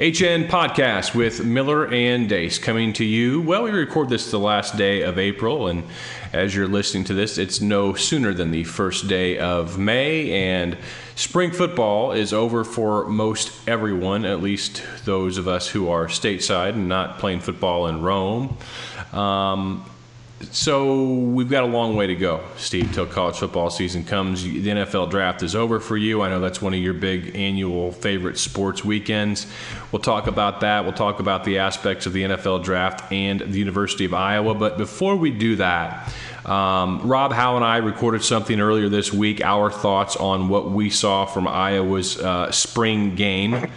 HN Podcast with Miller and Deace coming to you. Well, we record this the last day of April, and as you're listening to this, it's no sooner than the first day of May, and spring football is over for most everyone, at least those of us who are stateside and not playing football in Rome. Um, so we've got a long way to go, Steve, till college football season comes. The NFL draft is over for you. I know that's one of your big annual favorite sports weekends. We'll talk about that. We'll talk about the aspects of the NFL draft and the University of Iowa. But before we do that, um, Rob Howe and I recorded something earlier this week, our thoughts on what we saw from Iowa's uh, spring game.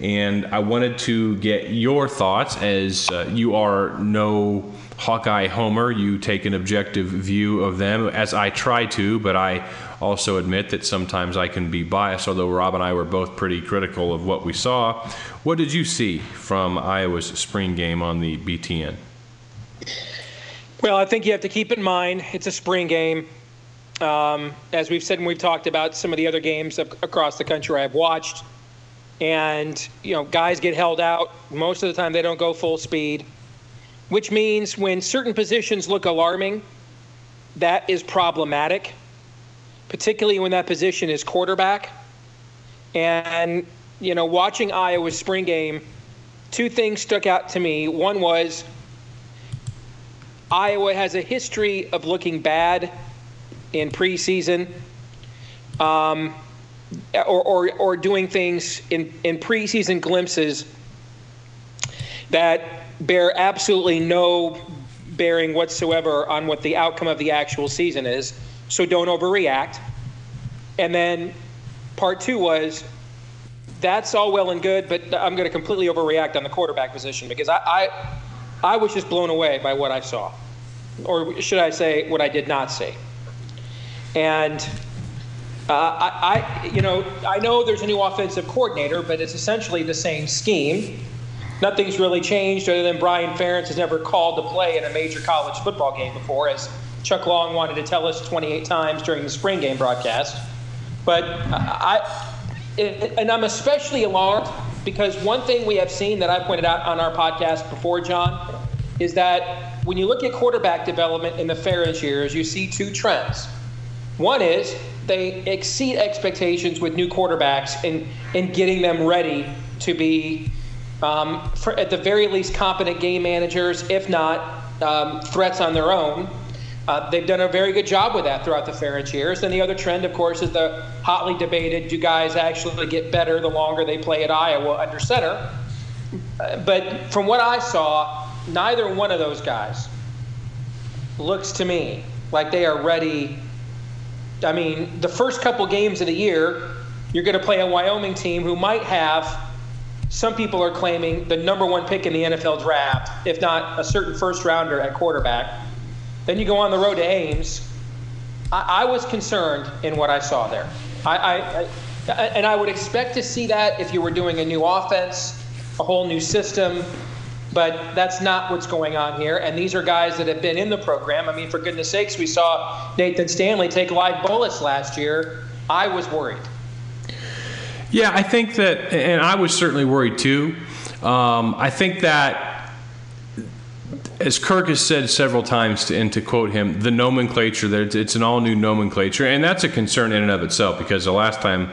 And I wanted to get your thoughts as uh, you are no Hawkeye Homer. You take an objective view of them, as I try to, but I also admit that sometimes I can be biased, although Rob and I were both pretty critical of what we saw. What did you see from Iowa's spring game on the BTN? Well, I think you have to keep in mind it's a spring game. Um, as we've said and we've talked about some of the other games across the country I've watched, and you know, guys get held out. Most of the time, they don't go full speed which means when certain positions look alarming, that is problematic, particularly when that position is quarterback. And, you know, watching Iowa's spring game, two things stuck out to me. One was Iowa has a history of looking bad in preseason um, or, or, or doing things in, in preseason glimpses that bear absolutely no bearing whatsoever on what the outcome of the actual season is. So don't overreact. And then part two was that's all well and good, but I'm going to completely overreact on the quarterback position because I, I, I was just blown away by what I saw, or should I say, what I did not see. And uh, I, I, you know, I know there's a new offensive coordinator, but it's essentially the same scheme nothing's really changed other than Brian Ferentz has never called to play in a major college football game before, as Chuck Long wanted to tell us 28 times during the spring game broadcast. But I, and I'm especially alarmed because one thing we have seen that I pointed out on our podcast before, John, is that when you look at quarterback development in the Ferentz years, you see two trends. One is they exceed expectations with new quarterbacks in, in getting them ready to be um, for, at the very least, competent game managers, if not um, threats on their own. Uh, they've done a very good job with that throughout the Ferentz years. And the other trend, of course, is the hotly debated do guys actually get better the longer they play at Iowa under center? Uh, but from what I saw, neither one of those guys looks to me like they are ready. I mean, the first couple games of the year, you're going to play a Wyoming team who might have some people are claiming the number one pick in the NFL draft, if not a certain first rounder at quarterback. Then you go on the road to Ames. I, I was concerned in what I saw there. I, I, I, and I would expect to see that if you were doing a new offense, a whole new system. But that's not what's going on here. And these are guys that have been in the program. I mean, for goodness sakes, we saw Nathan Stanley take live bullets last year. I was worried. Yeah, I think that, and I was certainly worried too. Um, I think that, as Kirk has said several times, to, and to quote him, the nomenclature, that it's an all new nomenclature, and that's a concern in and of itself because the last time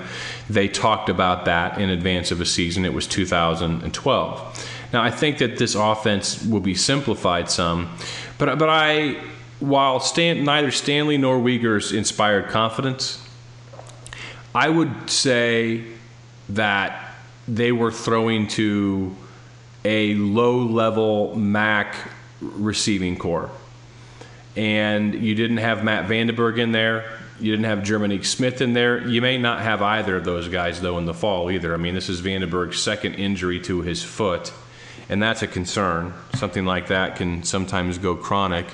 they talked about that in advance of a season, it was 2012. Now, I think that this offense will be simplified some, but, but I, while Stan, neither Stanley nor Wiegers inspired confidence, I would say that they were throwing to a low level MAC receiving corps. And you didn't have Matt VandeBerg in there. You didn't have Jerminic Smith in there. You may not have either of those guys, though, in the fall either. I mean, this is VandeBerg's second injury to his foot, and that's a concern. Something like that can sometimes go chronic.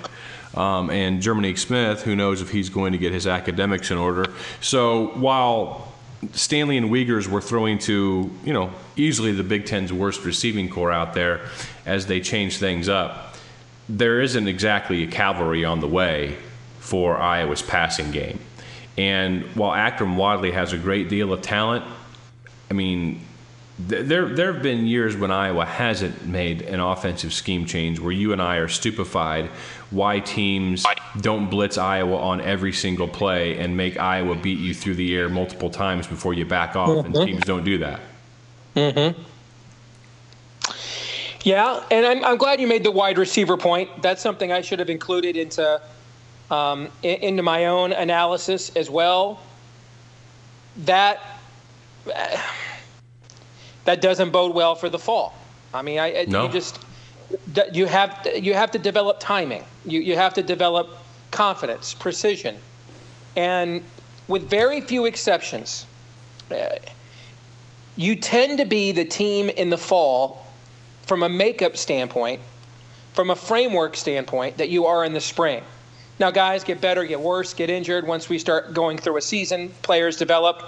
Um, and Jerminic Smith, who knows if he's going to get his academics in order. So while Stanley and Wiegers were throwing to, you know, easily the Big Ten's worst receiving corps out there as they change things up, there isn't exactly a cavalry on the way for Iowa's passing game. And while Akrum Wadley has a great deal of talent, I mean, there there have been years when Iowa hasn't made an offensive scheme change where you and I are stupefied why teams don't blitz Iowa on every single play and make Iowa beat you through the air multiple times before you back off, mm-hmm. and teams don't do that. Mm-hmm. Yeah, and I'm, I'm glad you made the wide receiver point. That's something I should have included into um, into my own analysis as well. That that doesn't bode well for the fall. I mean, I no. you just you have you have to develop timing. You you have to develop confidence, precision, and with very few exceptions, uh, you tend to be the team in the fall from a makeup standpoint, from a framework standpoint that you are in the spring. Now, guys get better, get worse, get injured once we start going through a season. Players develop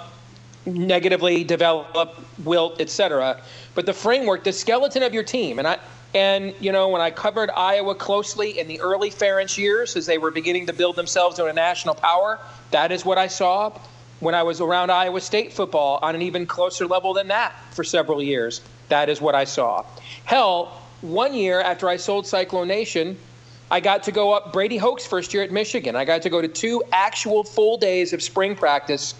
negatively, develop, wilt, etc. But the framework, the skeleton of your team, and I and you know when I covered Iowa closely in the early Ferentz years as they were beginning to build themselves into a national power, that is what I saw. When I was around Iowa State football on an even closer level than that for several years, that is what I saw. Hell, one year after I sold Cyclone Nation, I got to go up Brady Hoke's first year at Michigan. I got to go to two actual full days of spring practice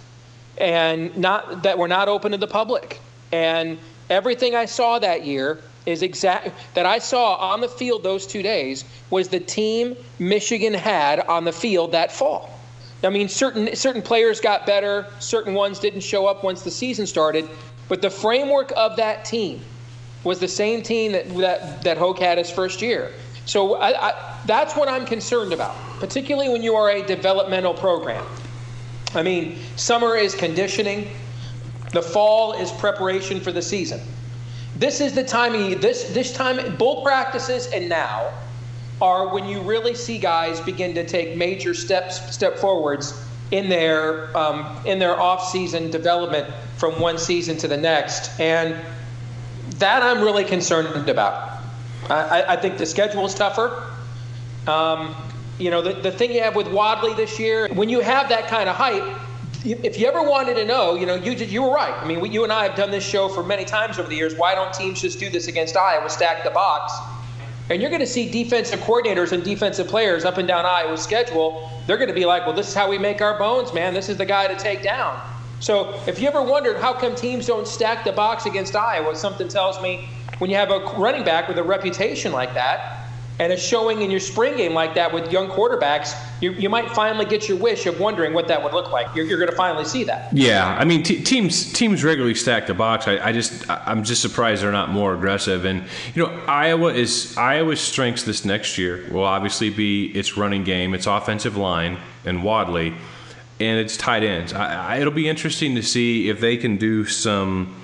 and not that were not open to the public. And everything I saw that year is exact that I saw on the field those two days was the team Michigan had on the field that fall. I mean, certain certain players got better, certain ones didn't show up once the season started, but the framework of that team was the same team that that, that Hoke had his first year. So I, I, that's what I'm concerned about, particularly when you are a developmental program. I mean, summer is conditioning, the fall is preparation for the season. This is the time this this time both practices and now are when you really see guys begin to take major steps step forwards in their um, in their off-season development from one season to the next, and that I'm really concerned about. I, I think the schedule is tougher. Um, you know, the, the thing you have with Wadley this year, when you have that kind of hype, if you ever wanted to know, you know, you you were right. I mean, we, you and I have done this show for many times over the years. Why don't teams just do this against Iowa, stack the box? And you're going to see defensive coordinators and defensive players up and down Iowa's schedule. They're going to be like, well, this is how we make our bones, man. This is the guy to take down. So if you ever wondered how come teams don't stack the box against Iowa, something tells me when you have a running back with a reputation like that and a showing in your spring game like that with young quarterbacks, you, you might finally get your wish of wondering what that would look like. You're, you're going to finally see that. Yeah, I mean, t- teams teams regularly stack the box. I, I just I'm just surprised they're not more aggressive. And you know, Iowa is Iowa's strengths this next year will obviously be its running game, its offensive line, and Wadley, and its tight ends. I, I, it'll be interesting to see if they can do some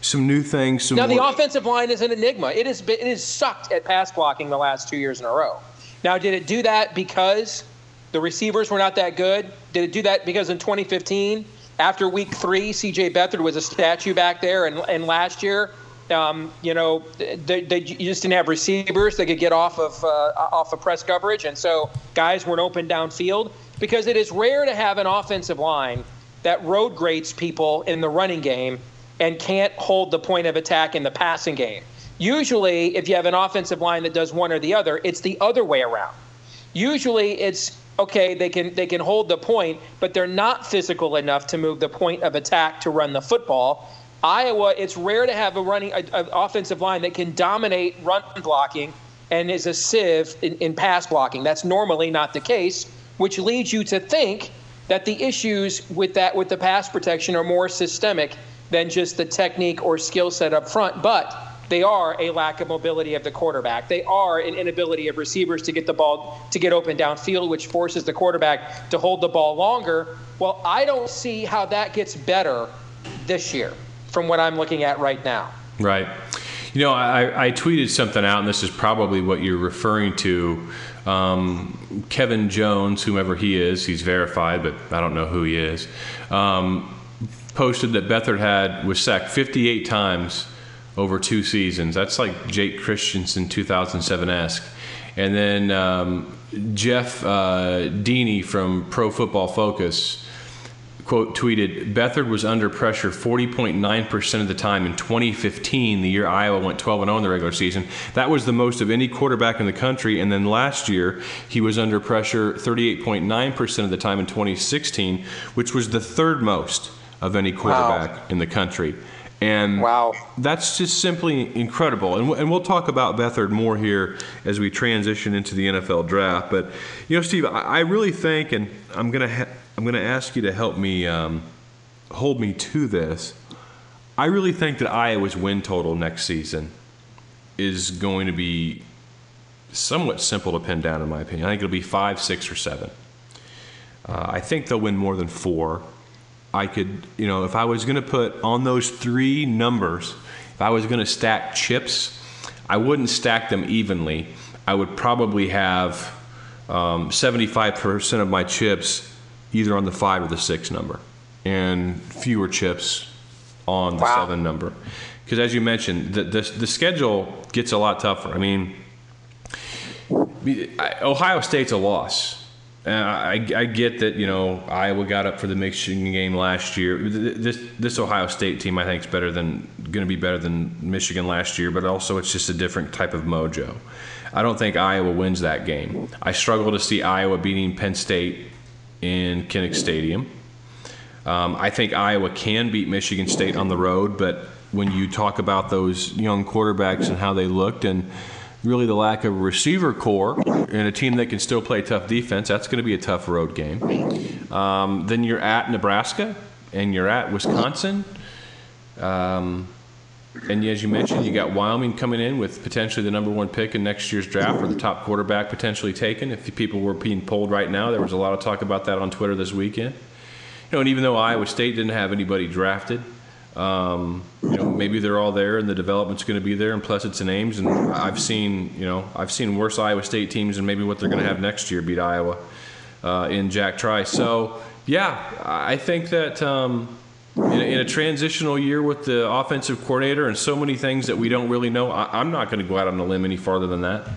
some new things. Some now the offensive line is an enigma. It has been, it has sucked at pass blocking the last two years in a row. Now, did it do that because the receivers were not that good? Did it do that because in 2015, after Week Three, C.J. Beathard was a statue back there, and, and last year, um, you know, they, they, just didn't have receivers that could get off of uh, off of press coverage, and so guys weren't open downfield because it is rare to have an offensive line that road grates people in the running game and can't hold the point of attack in the passing game. Usually, if you have an offensive line that does one or the other, it's the other way around. Usually, it's okay, they can they can hold the point, but they're not physical enough to move the point of attack to run the football. Iowa, it's rare to have a running a, a offensive line that can dominate run blocking and is a sieve in, in pass blocking. That's normally not the case, which leads you to think that the issues with that with the pass protection are more systemic than just the technique or skill set up front. But they are a lack of mobility of the quarterback. They are an inability of receivers to get the ball to get open downfield, which forces the quarterback to hold the ball longer. Well, I don't see how that gets better this year from what I'm looking at right now. Right. You know, I, I tweeted something out, and this is probably what you're referring to. Um, Kevin Jones, whomever he is, he's verified, but I don't know who he is, um, posted that Beathard had was sacked 58 times over two seasons. That's like Jake Christensen 2007 esque. And then um, Jeff uh, Deeney from Pro Football Focus quote tweeted Beathard was under pressure 40.9% of the time in 2015 the year Iowa went 12 0 in the regular season that was the most of any quarterback in the country and then last year he was under pressure 38.9% of the time in 2016 which was the third most of any quarterback wow. in the country and wow. that's just simply incredible. And, and we'll talk about Beathard more here as we transition into the NFL draft. But, you know, Steve, I, I really think, and I'm going to ha- I'm going to ask you to help me um, hold me to this. I really think that Iowa's win total next season is going to be somewhat simple to pin down, in my opinion. I think it'll be five, six, or seven. Uh, I think they'll win more than four. I could, you know, if I was going to put on those three numbers, if I was going to stack chips, I wouldn't stack them evenly. I would probably have um, 75% of my chips either on the five or the six number, and fewer chips on the wow. seven number. Because as you mentioned, the, the, the schedule gets a lot tougher. I mean, Ohio State's a loss. I, I, get that you know Iowa got up for the Michigan game last year. This this Ohio State team I think is better than going to be better than Michigan last year, but also it's just a different type of mojo. I don't think Iowa wins that game. I struggle to see Iowa beating Penn State in Kinnick Stadium. Um, I think Iowa can beat Michigan State on the road, but when you talk about those young quarterbacks and how they looked and really the lack of a receiver corps and a team that can still play tough defense, that's going to be a tough road game. Um, then you're at Nebraska and you're at Wisconsin. Um, and as you mentioned, you got Wyoming coming in with potentially the number one pick in next year's draft or the top quarterback potentially taken. If people were being polled right now, there was a lot of talk about that on Twitter this weekend. You know, and even though Iowa State didn't have anybody drafted, um, you know, maybe they're all there and the development's going to be there. And plus, it's in Ames, and I've seen, you know, I've seen worse Iowa State teams and maybe what they're going to have next year beat Iowa uh, in Jack Trice. So, yeah, I think that. Um, in a, in a, transitional year with the offensive coordinator and so many things that we don't really know, I, am not going to go out on a limb any farther than that.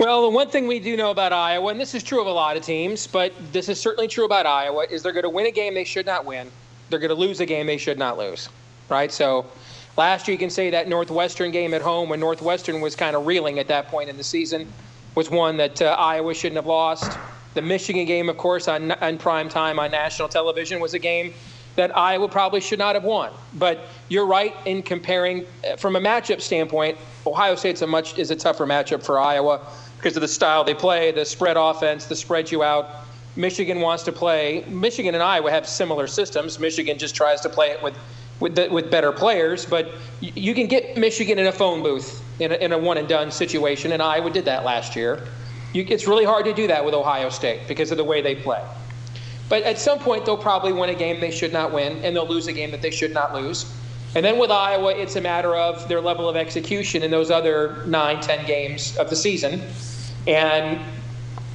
Well, the one thing we do know about Iowa, and this is true of a lot of teams, but this is certainly true about Iowa, is they're going to win a game they should not win. They're going to lose a game they should not lose, right? So last year, you can say that Northwestern game at home, when Northwestern was kind of reeling at that point in the season, was one that uh, Iowa shouldn't have lost. The Michigan game, of course, on, on prime time on national television was a game that Iowa probably should not have won. But you're right in comparing uh, from a matchup standpoint. Ohio State's a much is a tougher matchup for Iowa because of the style they play, the spread offense, the spread you out. Michigan wants to play. Michigan and Iowa have similar systems. Michigan just tries to play it with with, the, with better players, but you, can get Michigan in a phone booth in a, in a one and done situation, and Iowa did that last year. You, it's really hard to do that with Ohio State because of the way they play. But at some point, they'll probably win a game they should not win, and they'll lose a game that they should not lose. And then with Iowa, it's a matter of their level of execution in those other nine, ten games of the season. And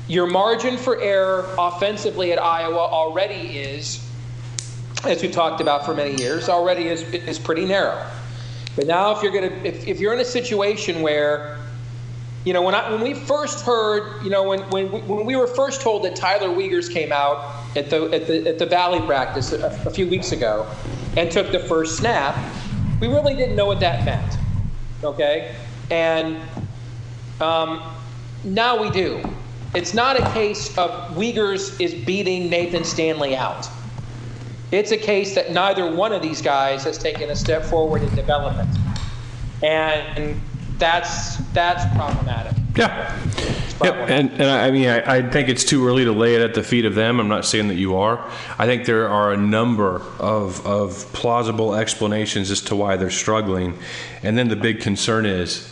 your margin for error offensively at Iowa already is, as we've talked about for many years, already is, is pretty narrow. But now, if you're to, if, if you're in a situation where you know, when I when we first heard, you know, when when when we were first told that Tyler Wiegers came out at the at the at the Valley practice a, a few weeks ago and took the first snap, we really didn't know what that meant. Okay, and um, now we do. It's not a case of Wiegers is beating Nathan Stanley out. It's a case that neither one of these guys has taken a step forward in development. And that's that's problematic. Yeah. Yep, and, and I mean, I, I, think it's too early to lay it at the feet of them. I'm not saying that you are. I think there are a number of, of plausible explanations as to why they're struggling. And then the big concern is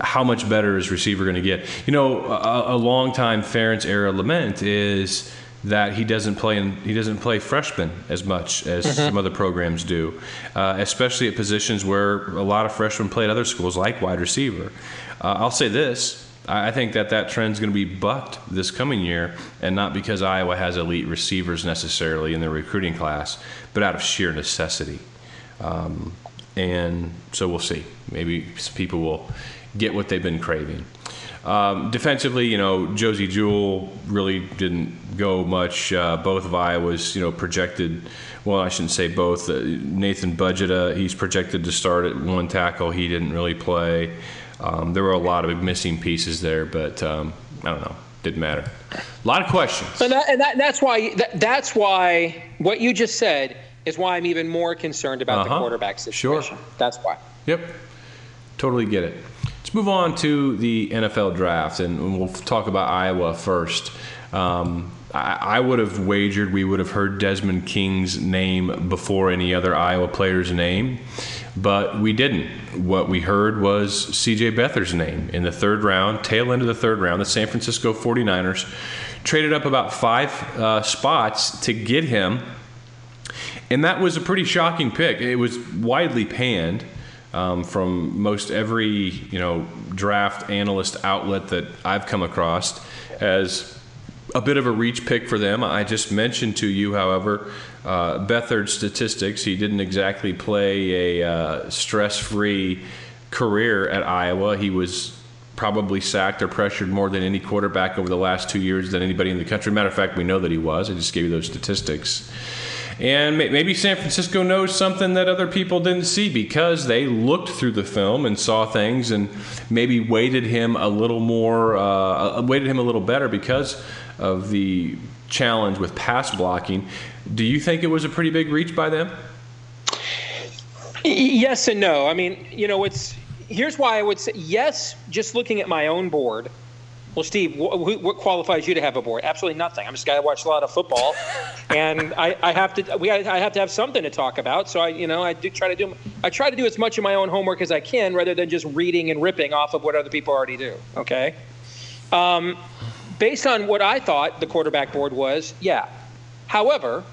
how much better is receiver going to get? You know, a, a long time Ferentz era lament is that he doesn't play in, he doesn't play freshmen as much as mm-hmm. some other programs do, uh, especially at positions where a lot of freshmen play at other schools like wide receiver. Uh, I'll say this. I think that that trend is going to be bucked this coming year, and not because Iowa has elite receivers necessarily in their recruiting class, but out of sheer necessity. Um, and so we'll see. Maybe people will get what they've been craving. Um, defensively, you know, Josey Jewell really didn't go much. Uh, both of Iowa's, you know, projected. Well, I shouldn't say both. Uh, Nathan Bazata, he's projected to start at one tackle. He didn't really play. Um, there were a lot of missing pieces there, but um, I don't know. Didn't matter. A lot of questions. And, that, and that, that's why. That, that's why what you just said is why I'm even more concerned about uh-huh. the quarterback situation. Sure. That's why. Yep. Totally get it. Let's move on to the NFL draft, and we'll talk about Iowa first. Um, I, would have wagered we would have heard Desmond King's name before any other Iowa player's name, but we didn't. What we heard was CJ Beathard's name in the third round, tail end of the third round. The San Francisco 49ers traded up about five uh, spots to get him, and that was a pretty shocking pick. It was widely panned um, from most every you know draft analyst outlet that I've come across as a bit of a reach pick for them. I just mentioned to you, however, uh, Beathard's statistics. He didn't exactly play a uh, stress-free career at Iowa. He was probably sacked or pressured more than any quarterback over the last two years than anybody in the country. Matter of fact, we know that he was. I just gave you those statistics. And maybe San Francisco knows something that other people didn't see because they looked through the film and saw things and maybe weighted him a little more, uh, uh, weighted him a little better because of the challenge with pass blocking. Do you think it was a pretty big reach by them? Yes and no. I mean, you know, it's here's why I would say yes. Just looking at my own board, well, Steve, wh- what qualifies you to have a board? Absolutely nothing. I'm just a guy who watches a lot of football, and I, I, have to we I have to have something to talk about. So I, you know, I do try to do I try to do as much of my own homework as I can, rather than just reading and ripping off of what other people already do. Okay. Um, based on what I thought the quarterback board was, yeah. However,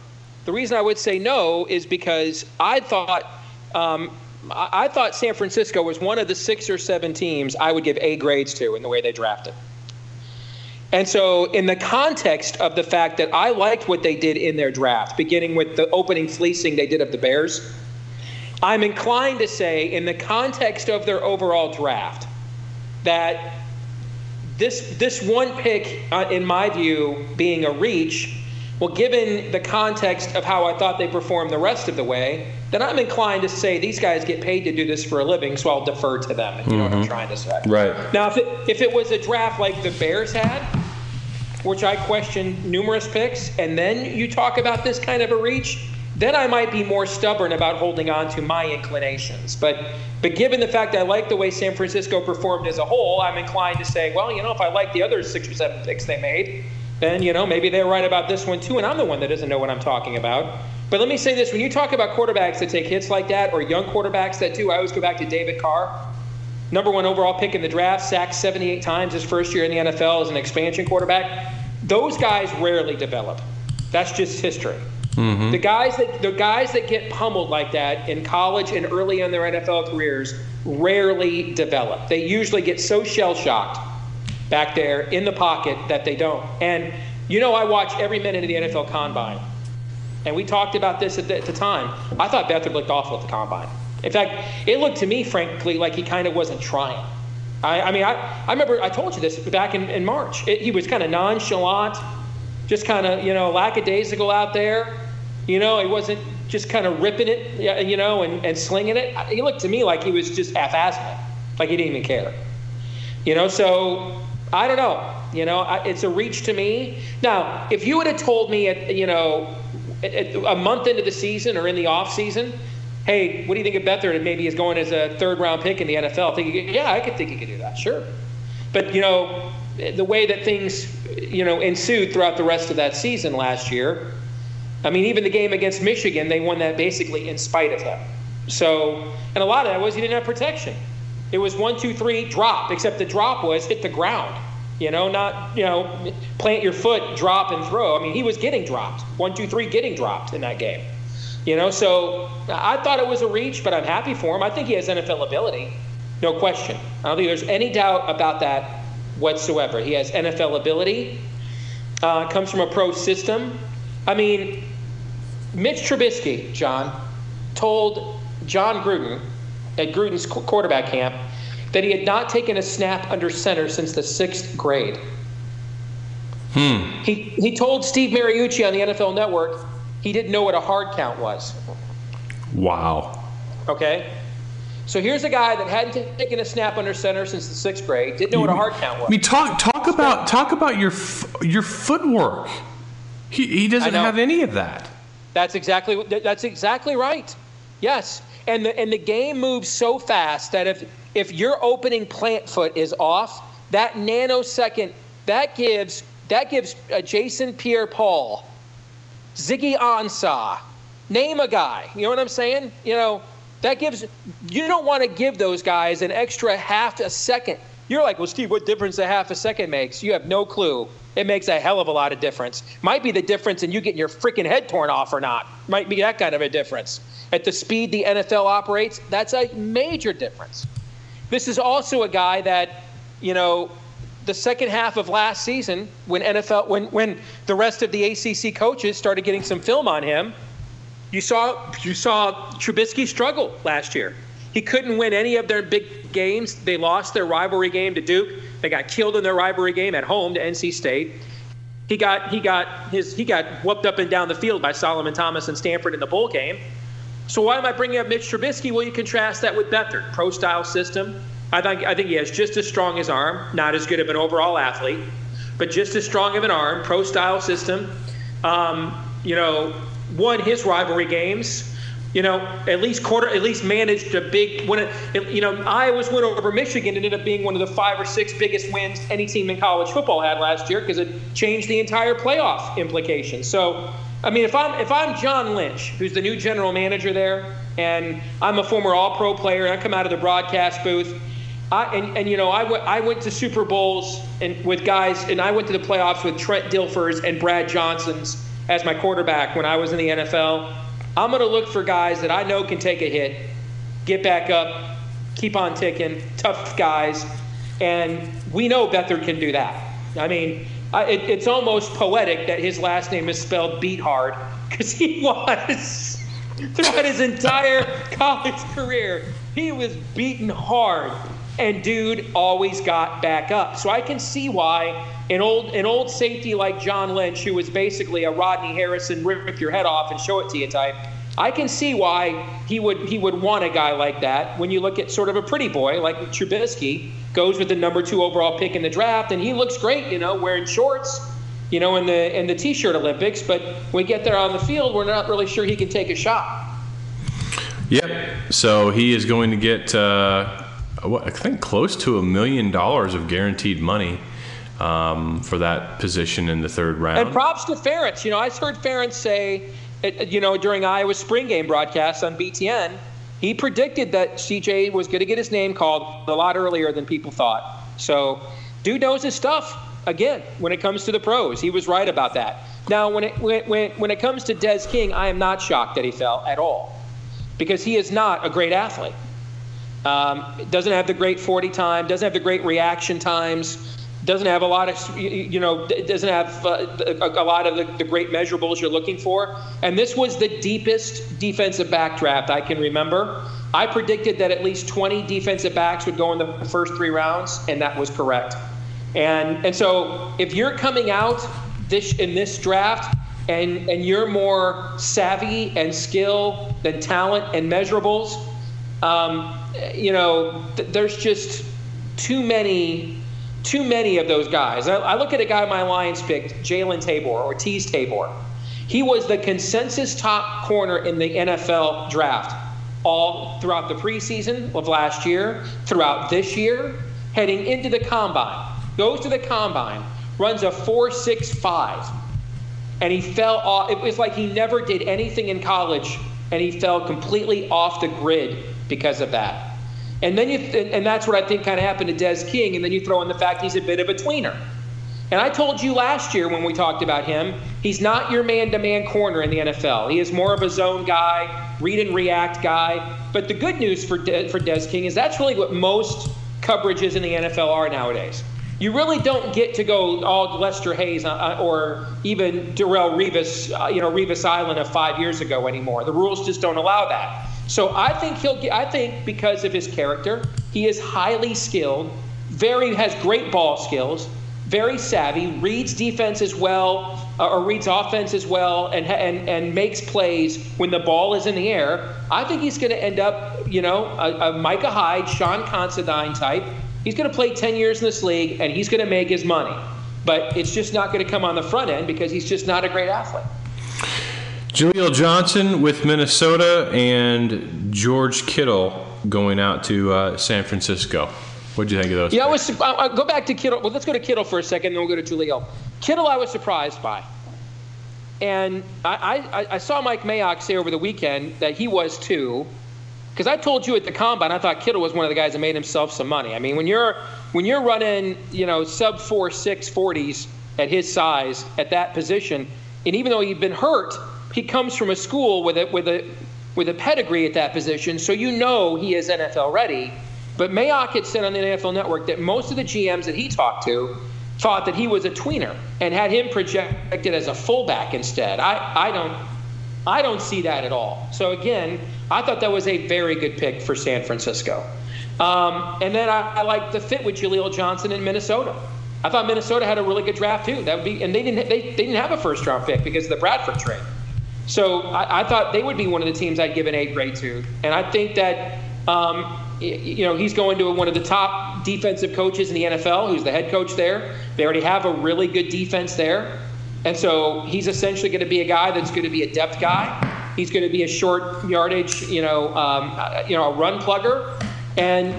the reason I would say no is because I thought. Um, I thought San Francisco was one of the six or seven teams I would give A grades to in the way they drafted. And so, in the context of the fact that I liked what they did in their draft, beginning with the opening fleecing they did of the Bears, I'm inclined to say, in the context of their overall draft, that this this one pick, uh, in my view, being a reach, well, given the context of how I thought they performed the rest of the way, then I'm inclined to say these guys get paid to do this for a living, so I'll defer to them. If you mm-hmm. know what I'm mm-hmm. trying to say. Right. Now, if it, if it was a draft like the Bears had, which I question numerous picks, and then you talk about this kind of a reach, then I might be more stubborn about holding on to my inclinations. But but given the fact I like the way San Francisco performed as a whole, I'm inclined to say, well, you know, if I like the other six or seven picks they made, then you know maybe they're right about this one too, and I'm the one that doesn't know what I'm talking about. But let me say this: when you talk about quarterbacks that take hits like that, or young quarterbacks that do, I always go back to David Carr number one overall pick in the draft, sacked 78 times his first year in the NFL as an expansion quarterback. Those guys rarely develop. That's just history. Mm-hmm. The guys that the guys that get pummeled like that in college and early in their NFL careers rarely develop. They usually get so shell shocked back there in the pocket that they don't. And you know, I watch every minute of the NFL Combine, and we talked about this at the, at the time. I thought Beathard looked awful at the Combine. In fact, it looked to me, frankly, like he kind of wasn't trying. I, I mean, I, I remember I told you this back in, in March. It, he was kind of nonchalant, just kind of, you know, lackadaisical out there. You know, he wasn't just kind of ripping it, you know, and, and slinging it. He looked to me like he was just half-assing like he didn't even care. You know, so I don't know. You know, I, it's a reach to me. Now, if you would have told me, at, you know, at, a month into the season or in the off season hey, what do you think of Beathard? Maybe he's going as a third round pick in the NFL. Think, yeah, I could think he could do that, sure. But you know, the way that things, you know, ensued throughout the rest of that season last year. I mean, even the game against Michigan, they won that basically in spite of him. So, and a lot of that was he didn't have protection. It was one, two, three, drop, except the drop was hit the ground. You know, not, you know, plant your foot, drop, and throw. I mean, he was getting dropped. One, two, three, getting dropped in that game. You know, so I thought it was a reach, but I'm happy for him. I think he has NFL ability, no question. I don't think there's any doubt about that whatsoever. He has NFL ability, uh, comes from a pro system. I mean, Mitch Trubisky, John, told Jon Gruden at Gruden's quarterback camp that he had not taken a snap under center since the sixth grade. Hmm. He, he told Steve Mariucci on the NFL Network he didn't know what a hard count was. Wow. Okay? So here's a guy that hadn't taken a snap under center since the sixth grade, didn't know what a hard count was. I mean, talk talk about talk about your your footwork. He, he doesn't have any of that. That's exactly that's exactly right. Yes, and the and the game moves so fast that if if your opening plant foot is off, that nanosecond that gives that gives uh, Jason Pierre-Paul, Ziggy Ansah, name a guy. You know what I'm saying? You know that gives you don't want to give those guys an extra half a second. You're like, well, Steve, what difference a half a second makes? You have no clue. It makes a hell of a lot of difference. Might be the difference in you getting your freaking head torn off or not. Might be that kind of a difference. At the speed the NFL operates, that's a major difference. This is also a guy that, you know, the second half of last season, when NFL, when when the rest of the ACC coaches started getting some film on him, you saw you saw Trubisky struggle last year. He couldn't win any of their big games. They lost their rivalry game to Duke. They got killed in their rivalry game at home to NC State. He got he got his he got whooped up and down the field by Solomon Thomas and Stanford in the bowl game. So why am I bringing up Mitch Trubisky? Well, you contrast that with Beathard, pro style system. I think I think he has just as strong as arm, not as good of an overall athlete, but just as strong of an arm, pro style system. Um, you know, won his rivalry games. You know, at least quarter, at least managed a big win. It, you know, Iowa's win over Michigan ended up being one of the five or six biggest wins any team in college football had last year because it changed the entire playoff implications. So, I mean, if I'm if I'm John Lynch, who's the new general manager there, and I'm a former All-Pro player, and I come out of the broadcast booth. I, and, and you know I, w- I went to Super Bowls and with guys and I went to the playoffs with Trent Dilfers and Brad Johnson's as my quarterback when I was in the NFL. I'm going to look for guys that I know can take a hit, get back up, keep on ticking, tough guys. And we know Beathard can do that. I mean, I, it, it's almost poetic that his last name is spelled beat hard because he was throughout his entire college career. He was beaten hard, and dude always got back up. So I can see why an old an old safety like John Lynch, who was basically a Rodney Harrison rip your head off and show it to you type, I can see why he would he would want a guy like that. When you look at sort of a pretty boy like Trubisky, goes with the number two overall pick in the draft, and he looks great, you know, wearing shorts, you know, in the in the t-shirt Olympics. But when we get there on the field, we're not really sure he can take a shot. Yep. So he is going to get, uh, Uh, I think, close to a million dollars of guaranteed money um, for that position in the third round. And props to Ferentz. You know, I heard Ferentz say, uh, uh, you know, during Iowa's spring game broadcast on BTN, he predicted that CJ was going to get his name called a lot earlier than people thought. So, dude knows his stuff. Again, when it comes to the pros, he was right about that. Now, when it when when, when it comes to Des King, I am not shocked that he fell at all, because he is not a great athlete. Um, doesn't have the great 40 time, doesn't have the great reaction times doesn't have a lot of you know doesn't have uh, a, lot of the, the, great measurables you're looking for. And this was the deepest defensive back draft i can remember. I predicted that at least 20 defensive backs would go in the first three rounds and that was correct. And and so if you're coming out this in this draft and and you're more savvy and skill than talent and measurables um, you know th- there's just too many too many of those guys. I, I look at a guy my Lions picked, Jalen Tabor or Teez Tabor. He was the consensus top corner in the NFL draft all throughout the preseason of last year, throughout this year, heading into the combine. goes to the combine, runs a 4.65, and he fell off. It was like he never did anything in college, and he fell completely off the grid because of that. And then you, and that's what I think kind of happened to Des King. And then you throw in the fact he's a bit of a tweener. And I told you last year when we talked about him, he's not your man to man corner in the NFL. He is more of a zone guy, read and react guy. But the good news for, De- for Des King is that's really what most coverages in the NFL are nowadays. You really don't get to go all Lester Hayes uh, uh, or even Darrelle Revis, uh, you know, Revis Island of five years ago anymore. The rules just don't allow that. So I think he'll get, I think because of his character, he is highly skilled, very has great ball skills, very savvy, reads defense as well, uh, or reads offense as well, and, and, and makes plays when the ball is in the air. I think he's going to end up, you know, a, a Micah Hyde, Sean Considine type. He's going to play 10 years in this league, and he's going to make his money. But it's just not going to come on the front end because he's just not a great athlete. Jaleel Johnson with Minnesota and George Kittle going out to uh, San Francisco. What do you think of those? Yeah, I was. I'll go back to Kittle. Well, let's go to Kittle for a second, then we'll go to Jaleel. Kittle, I was surprised by, and I, I, I saw Mike Mayock say over the weekend that he was too, because I told you at the combine I thought Kittle was one of the guys that made himself some money. I mean, when you're when you're running, you know, sub four six forties at his size at that position, and even though he'd been hurt he comes from a school with a with a with a pedigree at that position, so you know he is NFL ready. But Mayock had said on the NFL Network that most of the GMs that he talked to thought that he was a tweener and had him projected as a fullback instead. I, I don't I don't see that at all. So again, I thought that was a very good pick for San Francisco. Um, and then I, I like the fit with Jaleel Johnson in Minnesota. I thought Minnesota had a really good draft too. That would be, and they didn't they, they didn't have a first round pick because of the Bradford trade. So I, I, thought they would be one of the teams I'd give an A grade to. And I think that, um, you know, he's going to one of the top defensive coaches in the NFL, who's the head coach there. They already have a really good defense there. And so he's essentially going to be a guy that's going to be a depth guy. He's going to be a short yardage, you know, um, you know, a run plugger. And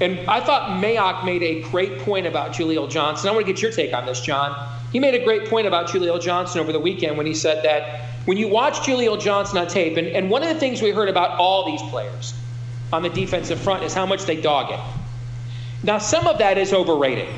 and I thought Mayock made a great point about Jaleel Johnson. I want to get your take on this, John. He made a great point about Jaleel Johnson over the weekend when he said that when you watch Jaleel Johnson on tape, and, and one of the things we heard about all these players on the defensive front is how much they dog it. Now, some of that is overrated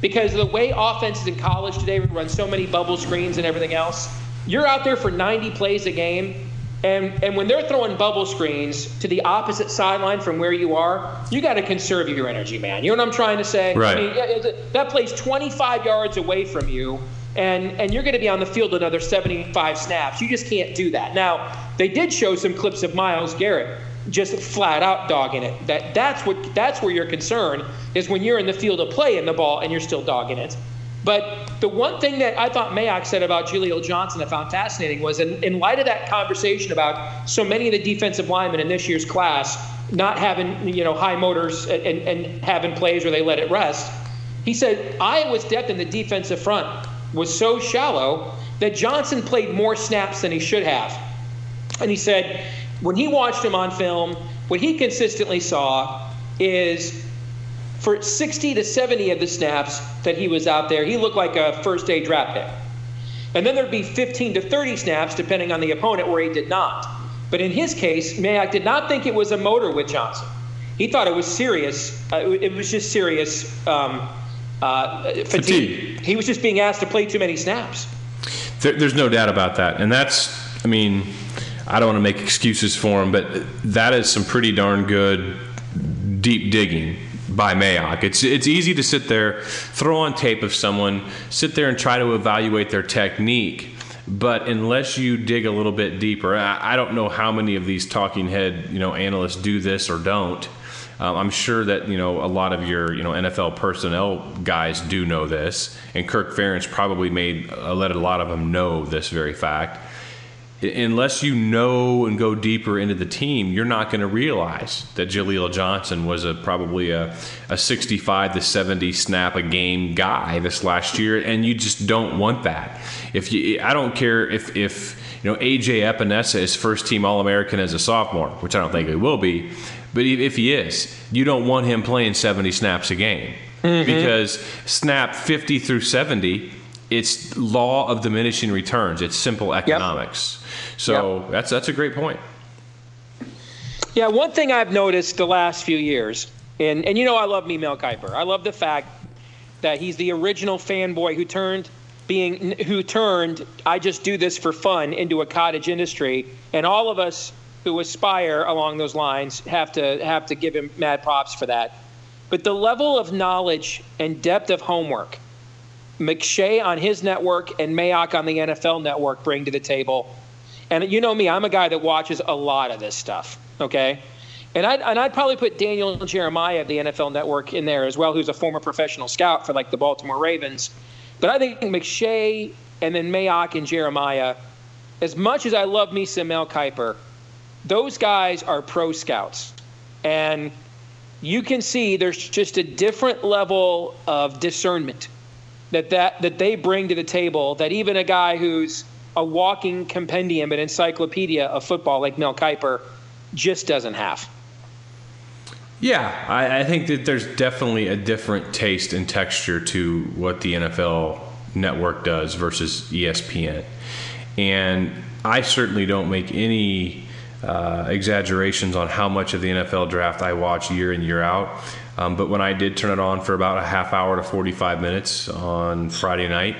because the way offenses in college today run so many bubble screens and everything else. You're out there for 90 plays a game, and, and when they're throwing bubble screens to the opposite sideline from where you are, you got to conserve your energy, man. You know what I'm trying to say? Right. I mean, that plays 25 yards away from you and and you're going to be on the field another 75 snaps. You just can't do that. Now, they did show some clips of Myles Garrett just flat out dogging it. That that's what that's where your concern is when you're in the field of play in the ball and you're still dogging it. But the one thing that I thought Mayock said about Jaleel Johnson I found fascinating was in, in light of that conversation about so many of the defensive linemen in this year's class not having you know high motors and, and, and having plays where they let it rest. He said Iowa's depth in the defensive front was so shallow that Johnson played more snaps than he should have. And he said, when he watched him on film, what he consistently saw is for 60 to 70 of the snaps that he was out there, he looked like a first day draft pick. And then there'd be 15 to 30 snaps, depending on the opponent, where he did not. But in his case, Mayock did not think it was a motor with Johnson. He thought it was serious. Uh, it was just serious um, uh, fatigue. fatigue. He was just being asked to play too many snaps. There, there's no doubt about that, and that's, I mean, I don't want to make excuses for him, but that is some pretty darn good deep digging by Mayock. It's it's easy to sit there, throw on tape of someone, sit there and try to evaluate their technique. But unless you dig a little bit deeper, I, I don't know how many of these talking head you know analysts do this or don't. Um, I'm sure that you know a lot of your you know NFL personnel guys do know this, and Kirk Ferentz probably made uh, let a lot of them know this very fact. Unless you know and go deeper into the team, you're not going to realize that Jaleel Johnson was a probably a, a 65 to 70 snap a game guy this last year, and you just don't want that. If you, I don't care if if you know AJ Epenesa is first team All American as a sophomore, which I don't think he will be. But if he is, you don't want him playing 70 snaps a game. mm-hmm. because snap 50 through 70 it's law of diminishing returns it's simple economics yep. so yep. that's that's a great point yeah one thing i've noticed the last few years and and you know i love me mel kiper i love the fact that he's the original fanboy who turned being who turned I just do this for fun into a cottage industry, and all of us who aspire along those lines have to have to give him mad props for that. But the level of knowledge and depth of homework McShay on his network and Mayock on the NFL network bring to the table. And you know me, I'm a guy that watches a lot of this stuff. Okay. And I'd, and I'd probably put Daniel Jeremiah of the NFL network in there as well, who's a former professional scout for like the Baltimore Ravens. But I think McShay and then Mayock and Jeremiah, as much as I love me some Mel Kiper, those guys are pro scouts. And you can see there's just a different level of discernment that, that, that they bring to the table that even a guy who's a walking compendium, an encyclopedia of football like Mel Kiper just doesn't have. Yeah, I, I, think that there's definitely a different taste and texture to what the NFL network does versus ESPN. And I certainly don't make any uh, exaggerations on how much of the NFL draft I watch year in, year out. Um, but when I did turn it on for about a half hour to 45 minutes on Friday night,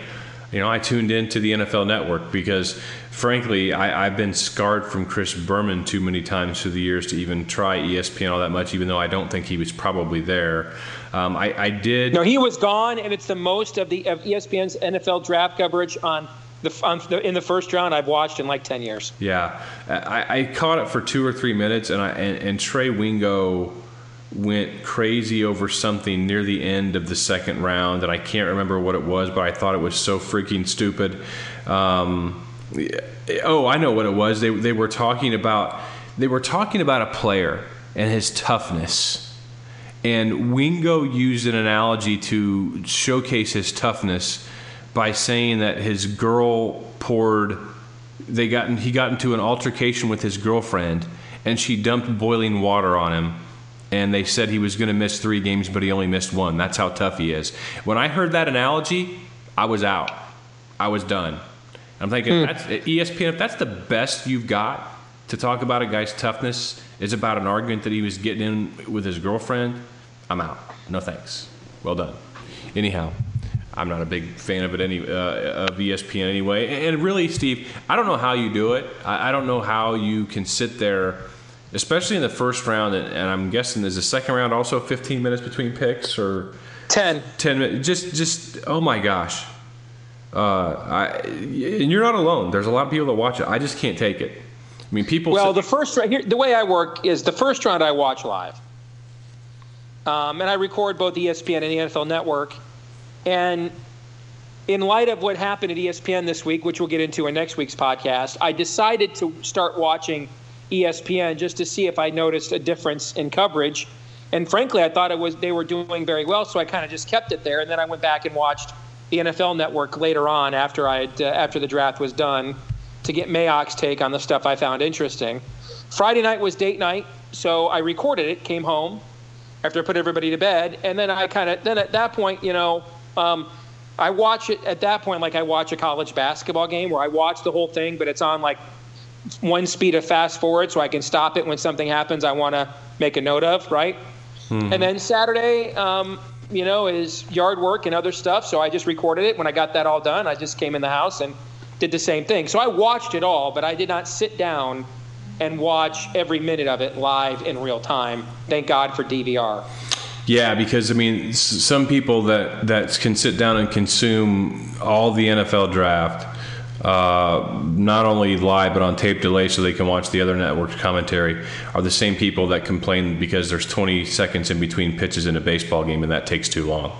you know, I tuned into the NFL network because frankly, I, have been scarred from Chris Berman too many times through the years to even try ESPN all that much, even though I don't think he was probably there. Um, I, I, did. No, he was gone, and it's the most of the of ESPN's NFL draft coverage on the, on the, in the first round I've watched in like ten years. Yeah, I, I caught it for two or three minutes, and I and, and Trey Wingo went crazy over something near the end of the second round, and I can't remember what it was, but I thought it was so freaking stupid. Um, oh, I know what it was. They they were talking about they were talking about a player and his toughness. And Wingo used an analogy to showcase his toughness by saying that his girl poured they got he got into an altercation with his girlfriend and she dumped boiling water on him and they said he was going to miss 3 games but he only missed one. That's how tough he is. When I heard that analogy, I was out. I was done. I'm thinking mm. that's ESPN. If that's the best you've got to talk about a guy's toughness is about an argument that he was getting in with his girlfriend, I'm out. No thanks. Well done. Anyhow, I'm not a big fan of it any uh, of ESPN anyway. And really, Steve, I don't know how you do it. I, I don't know how you can sit there, especially in the first round. And, and I'm guessing there's a second round also 15 minutes between picks or 10. 10 minutes. Just, just oh my gosh uh, I, and you're not alone. There's a lot of people that watch it. I just can't take it. I mean, people. Well, the first round. here, the way I work is the first round I watch live, um, and I record both ESPN and the NFL Network. And in light of what happened at ESPN this week, which we'll get into in next week's podcast, I decided to start watching ESPN just to see if I noticed a difference in coverage. And frankly, I thought it was they were doing very well, so I kind of just kept it there. And then I went back and watched the NFL Network later on after I uh, after the draft was done to get Mayock's take on the stuff I found interesting. Friday night was date night, so I recorded it. Came home after I put everybody to bed, and then I kind of then at that point, you know, um, I watch it at that point like I watch a college basketball game where I watch the whole thing, but it's on like one speed of fast forward, so I can stop it when something happens I want to make a note of, right? Mm-hmm. And then Saturday, um, you know, is yard work and other stuff. So I just recorded it. When I got that all done, I just came in the house and did the same thing. So I watched it all, but I did not sit down and watch every minute of it live in real time. Thank God for DVR. Yeah, because I mean, some people that that can sit down and consume all the NFL draft uh, not only live but on tape delay so they can watch the other network's commentary are the same people that complain because there's 20 seconds in between pitches in a baseball game and that takes too long.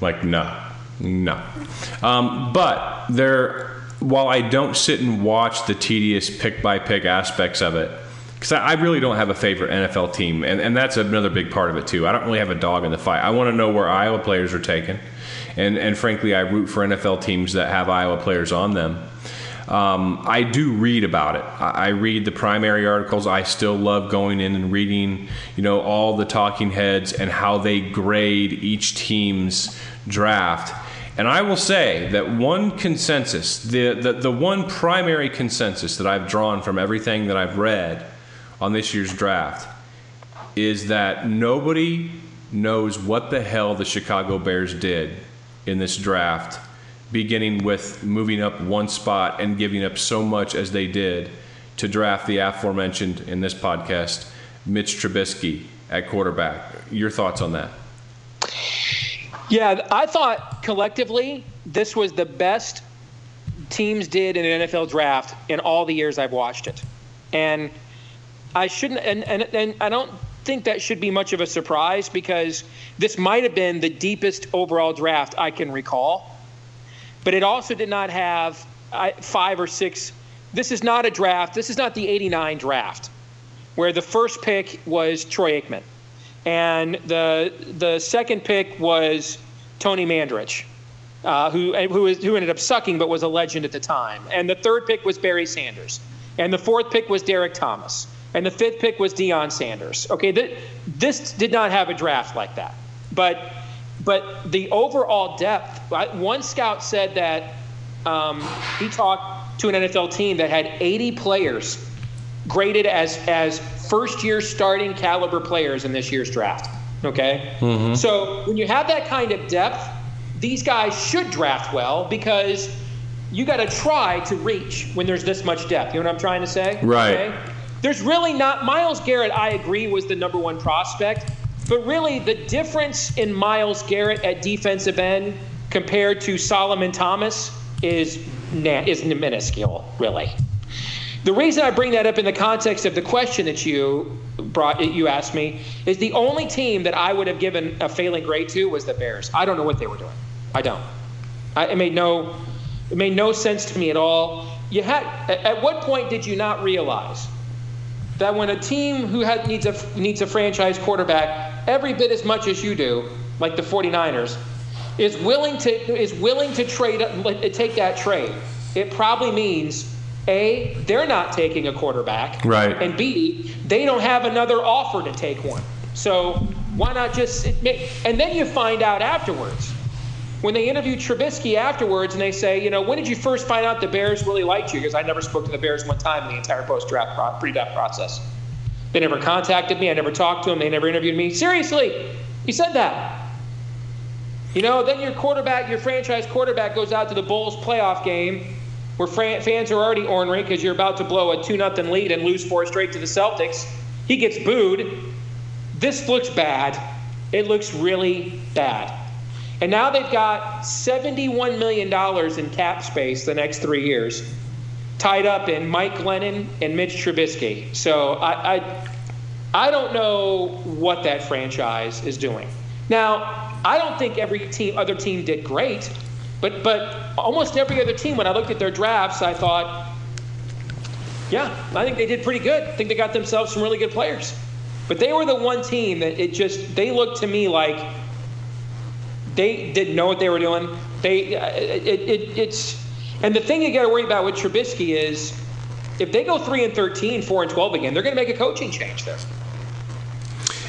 Like, no, no. Um, but there, while I don't sit and watch the tedious pick by pick aspects of it, because I really don't have a favorite NFL team, and, and that's another big part of it too. I don't really have a dog in the fight. I want to know where Iowa players are taken and and frankly, I root for NFL teams that have Iowa players on them. Um, I do read about it. I, I read the primary articles. I still love going in and reading, you know, all the talking heads and how they grade each team's draft. And I will say that one consensus, the, the, the one primary consensus that I've drawn from everything that I've read on this year's draft is that nobody knows what the hell the Chicago Bears did in this draft, beginning with moving up one spot and giving up so much as they did to draft the aforementioned in this podcast, Mitch Trubisky at quarterback. Your thoughts on that? Yeah, I thought collectively this was the best teams did in an NFL draft in all the years I've watched it. And I shouldn't, and, and, and I don't think that should be much of a surprise because this might have been the deepest overall draft I can recall. But it also did not have five or six. This is not a draft. This is not the 89 draft where the first pick was Troy Aikman and the the second pick was Tony Mandarich, uh, who who, was, who ended up sucking but was a legend at the time. And the third pick was Barry Sanders, and the fourth pick was Derrick Thomas, and the fifth pick was Deion Sanders. Okay, th- this did not have a draft like that, but but the overall depth. One scout said that um, he talked to an NFL team that had 80 players graded as as first year starting caliber players in this year's draft. Okay? Mm-hmm. So when you have that kind of depth, these guys should draft well because you got to try to reach when there's this much depth. You know what I'm trying to say? Right. Okay? There's really not. Myles Garrett, I agree, was the number one prospect. But really, the difference in Myles Garrett at defensive end compared to Solomon Thomas is, is minuscule, really. The reason I bring that up in the context of the question that you brought, you asked me, is the only team that I would have given a failing grade to was the Bears. I don't know what they were doing. I don't. I, it made no, it made no sense to me at all. You had, at what point did you not realize that when a team who had, needs a needs a franchise quarterback every bit as much as you do, like the 49ers, is willing to is willing to trade uh, take that trade, it probably means a, they're not taking a quarterback. Right. And B, they don't have another offer to take one. So why not just? And then you find out afterwards. When they interview Trubisky afterwards and they say, you know, when did you first find out the Bears really liked you? Because I never spoke to the Bears one time in the entire post draft, pre draft process. They never contacted me. I never talked to them. They never interviewed me. Seriously, he said that. You know, then your quarterback, your franchise quarterback goes out to the Bulls playoff game where fans are already ornery because you're about to blow a 2 0 lead and lose four straight to the Celtics. He gets booed. This looks bad. It looks really bad. And now they've got $71 million in cap space the next three years, tied up in Mike Glennon and Mitch Trubisky. So I, I, I don't know what that franchise is doing. Now, I don't think every team, other team did great. But but almost every other team, when I looked at their drafts, I thought, yeah, I think they did pretty good. I think they got themselves some really good players. But they were the one team that it just they looked to me like they didn't know what they were doing. They uh, it, it, it's and the thing you got to worry about with Trubisky is if they go three and 13, 4 and 12 again, they're going to make a coaching change there.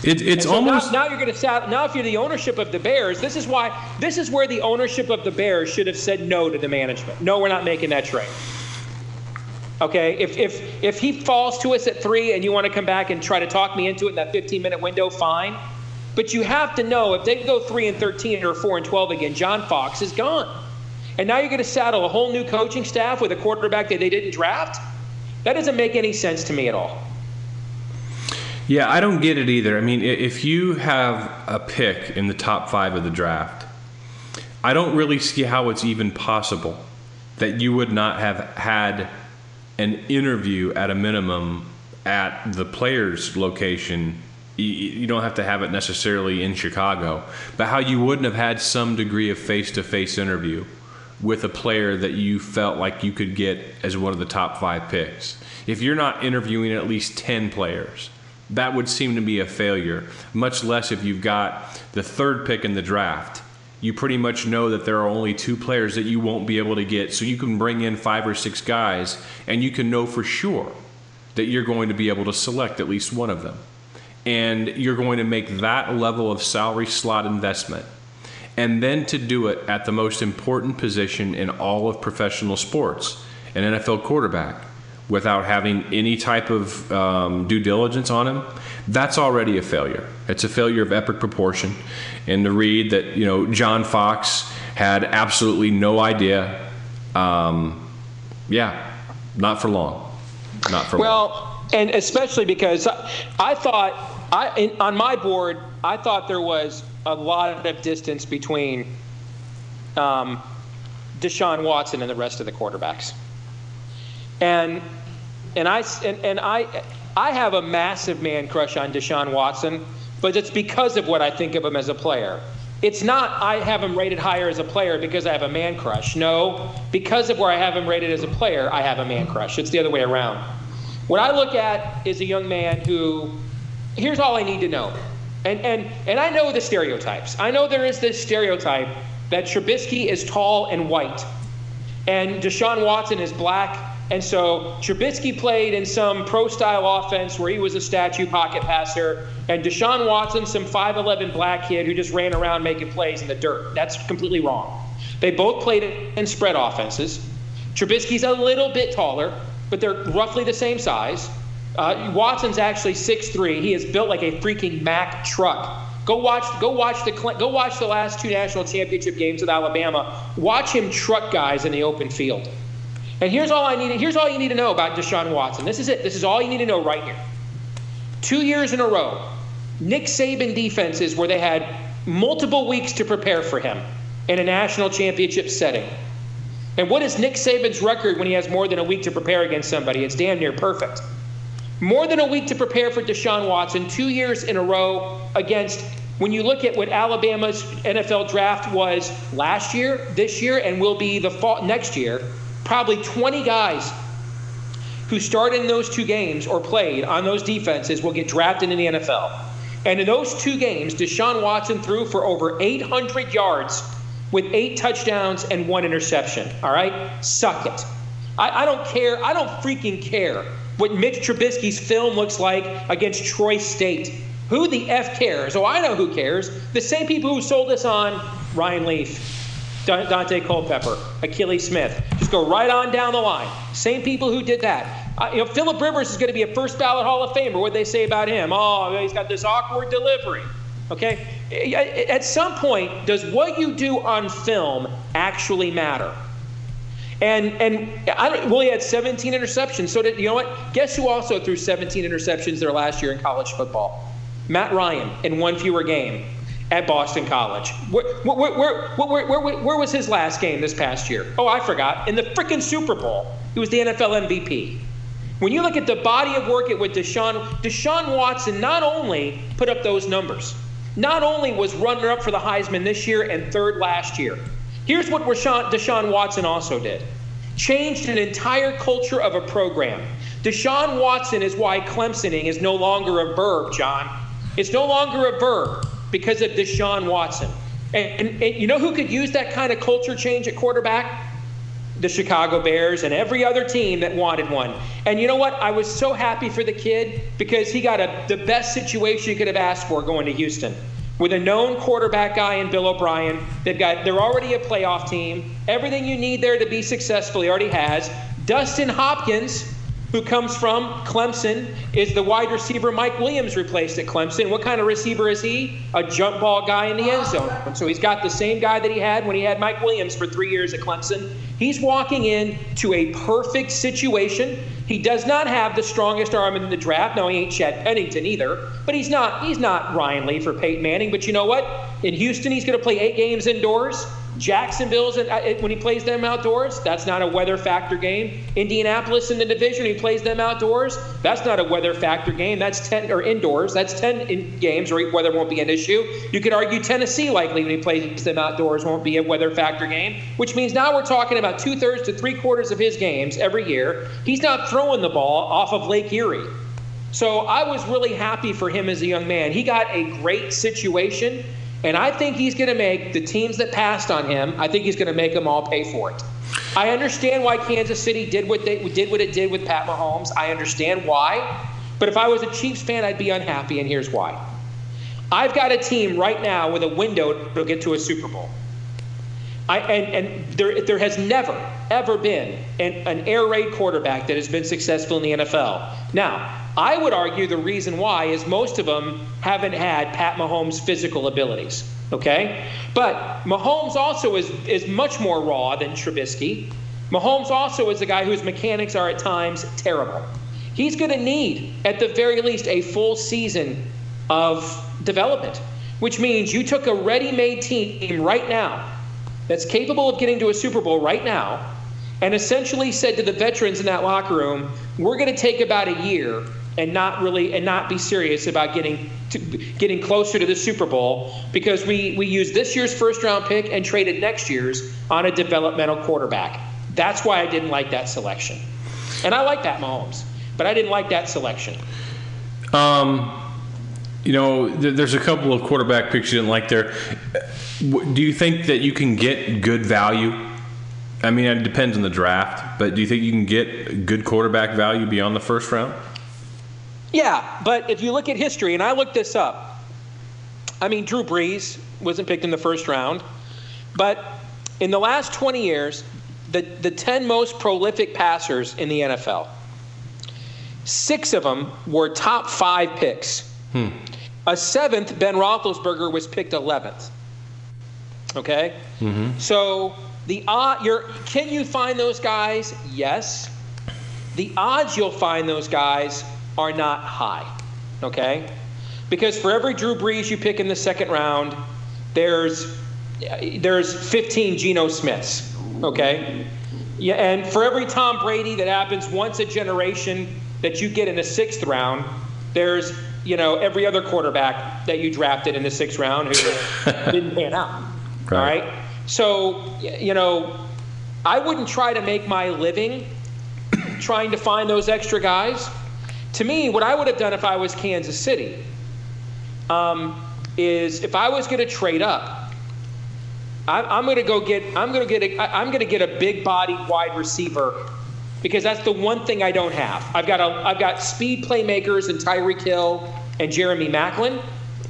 It, it's so almost now, now you're going to sat, now if you're the ownership of the Bears, this is why this is where the ownership of the Bears should have said no to the management. No, we're not making that trade. Okay, if if if he falls to us at three and you want to come back and try to talk me into it in that 15 minute window, fine. But you have to know if they go three and 13 or four and 12 again, John Fox is gone. And now you're going to saddle a whole new coaching staff with a quarterback that they didn't draft. That doesn't make any sense to me at all. Yeah, I don't get it either. I mean, if you have a pick in the top five of the draft, I don't really see how it's even possible that you would not have had an interview at a minimum at the player's location. You don't have to have it necessarily in Chicago, but how you wouldn't have had some degree of face to face interview with a player that you felt like you could get as one of the top five picks. If you're not interviewing at least 10 players, that would seem to be a failure, much less if you've got the third pick in the draft you pretty much know that there are only two players that you won't be able to get. So you can bring in five or six guys, and you can know for sure that you're going to be able to select at least one of them. And you're going to make that level of salary slot investment. And then to do it at the most important position in all of professional sports, an NFL quarterback, without having any type of um, due diligence on him, that's already a failure. It's a failure of epic proportion. And to read that, you know, John Fox had absolutely no idea. Um, yeah, not for long. Not for well, long. Well, and especially because I thought I in, on my board I thought there was a lot of distance between um, Deshaun Watson and the rest of the quarterbacks. And and I and, and I I have a massive man crush on Deshaun Watson, but it's because of what I think of him as a player. It's not I have him rated higher as a player because I have a man crush. No, because of where I have him rated as a player, I have a man crush. It's the other way around. What I look at is a young man who here's all I need to know. And and and I know the stereotypes. I know there is this stereotype that Trubisky is tall and white and Deshaun Watson is black and so Trubisky played in some pro style offense where he was a statue pocket passer, and Deshaun Watson, some 5'11 black kid who just ran around making plays in the dirt. That's completely wrong. They both played in spread offenses. Trubisky's a little bit taller, but they're roughly the same size. Uh, Watson's actually 6'3. He is built like a freaking Mack truck. Go watch, go watch the, go watch the last two national championship games with Alabama. Watch him truck guys in the open field. And here's all I need. Here's all you need to know about Deshaun Watson. This is it. This is all you need to know right here. Two years in a row, Nick Saban defenses where they had multiple weeks to prepare for him in a national championship setting. And what is Nick Saban's record when he has more than a week to prepare against somebody? It's damn near perfect. More than a week to prepare for Deshaun Watson, two years in a row against when you look at what Alabama's NFL draft was last year, this year, and will be the fall next year, probably 20 guys who started in those two games or played on those defenses will get drafted in the NFL. And in those two games, Deshaun Watson threw for over 800 yards with eight touchdowns and one interception. All right? Suck it. I, I don't care. I don't freaking care what Mitch Trubisky's film looks like against Troy State. Who the F cares? Oh, I know who cares. The same people who sold us on Ryan Leaf, Daunte Culpepper, Akili Smith. Just go right on down the line. Same people who did that. Uh, you know, Philip Rivers is going to be a first ballot Hall of Famer. What they say about him? Oh, he's got this awkward delivery. Okay. At some point, does what you do on film actually matter? And and I don't, well, he had 17 interceptions. So did you know what? Guess who also threw 17 interceptions their last year in college football? Matt Ryan in one fewer game at Boston College. Where, where, where, where, was his last game this past year? Oh, I forgot. In the freaking Super Bowl. He was the NFL MVP. When you look at the body of work it with Deshaun, Deshaun Watson not only put up those numbers, not only was runner up for the Heisman this year and third last year. Here's what Deshaun Watson also did changed an entire culture of a program. Deshaun Watson is why Clemsoning is no longer a verb, John. It's no longer a verb because of Deshaun Watson. And, and, and, you know who could use that kind of culture change at quarterback? The Chicago Bears and every other team that wanted one. And you know what? I was so happy for the kid because he got a, the best situation he could have asked for going to Houston. With a known quarterback guy in Bill O'Brien, they've got they're already a playoff team. Everything you need there to be successful, he already has. Dustin Hopkins, who comes from Clemson, is the wide receiver Mike Williams replaced at Clemson. What kind of receiver is he? A jump ball guy in the end zone. So he's got the same guy that he had when he had Mike Williams for three years at Clemson. He's walking in to a perfect situation. He does not have the strongest arm in the draft. No, he ain't Chad Pennington either. But he's not he's not Ryan Leaf or Peyton Manning. But you know what? In Houston, he's going to play eight games indoors. Jacksonville's when he plays them outdoors, that's not a weather factor game. Indianapolis in the division, he plays them outdoors. That's not a weather factor game. That's ten or indoors. That's ten in games where weather won't be an issue. You could argue Tennessee likely when he plays them outdoors won't be a weather factor game, which means now we're talking about two thirds to three quarters of his games every year. He's not throwing the ball off of Lake Erie. So I was really happy for him as a young man. He got a great situation And I think he's going to make the teams that passed on him, I think he's going to make them all pay for it. I understand why Kansas City did what they did what it did with Pat Mahomes. I understand why. But if I was a Chiefs fan, I'd be unhappy, and here's why. I've got a team right now with a window to get to a Super Bowl. I, and, and there, there has never, ever been an, an air raid quarterback that has been successful in the NFL. Now, I would argue the reason why is most of them haven't had Pat Mahomes' physical abilities. Okay? But Mahomes also is, is much more raw than Trubisky. Mahomes also is a guy whose mechanics are at times terrible. He's going to need, at the very least, a full season of development, which means you took a ready made team right now that's capable of getting to a Super Bowl right now and essentially said to the veterans in that locker room, we're going to take about a year and not really and not be serious about getting to, getting closer to the Super Bowl because we we used this year's first round pick and traded next year's on a developmental quarterback. That's why I didn't like that selection. And I like that Mahomes, but I didn't like that selection. Um you know, there's a couple of quarterback picks you didn't like there. Do you think that you can get good value? I mean, it depends on the draft, but do you think you can get good quarterback value beyond the first round? Yeah, but if you look at history, and I looked this up, I mean, Drew Brees wasn't picked in the first round, but in the last 20 years, the, the 10 most prolific passers in the NFL, six of them were top five picks. Hmm. A seventh, Ben Roethlisberger, was picked 11th. Okay? Mm-hmm. So the odd, you're, can you find those guys? Yes. The odds you'll find those guys are not high. Okay? Because for every Drew Brees you pick in the second round, there's there's 15 Geno Smiths. Okay? Yeah, and for every Tom Brady that happens once a generation that you get in the sixth round, there's you know every other quarterback that you drafted in the sixth round who didn't pan out. Right. All right. So you know, I wouldn't try to make my living trying to find those extra guys. To me, what I would have done if I was Kansas City um, is if I was going to trade up, I, am going to go get I'm going to get a, I'm going to get a big body wide receiver because that's the one thing I don't have. I've got a I've got speed playmakers and Tyreek Hill and Jeremy Maclin.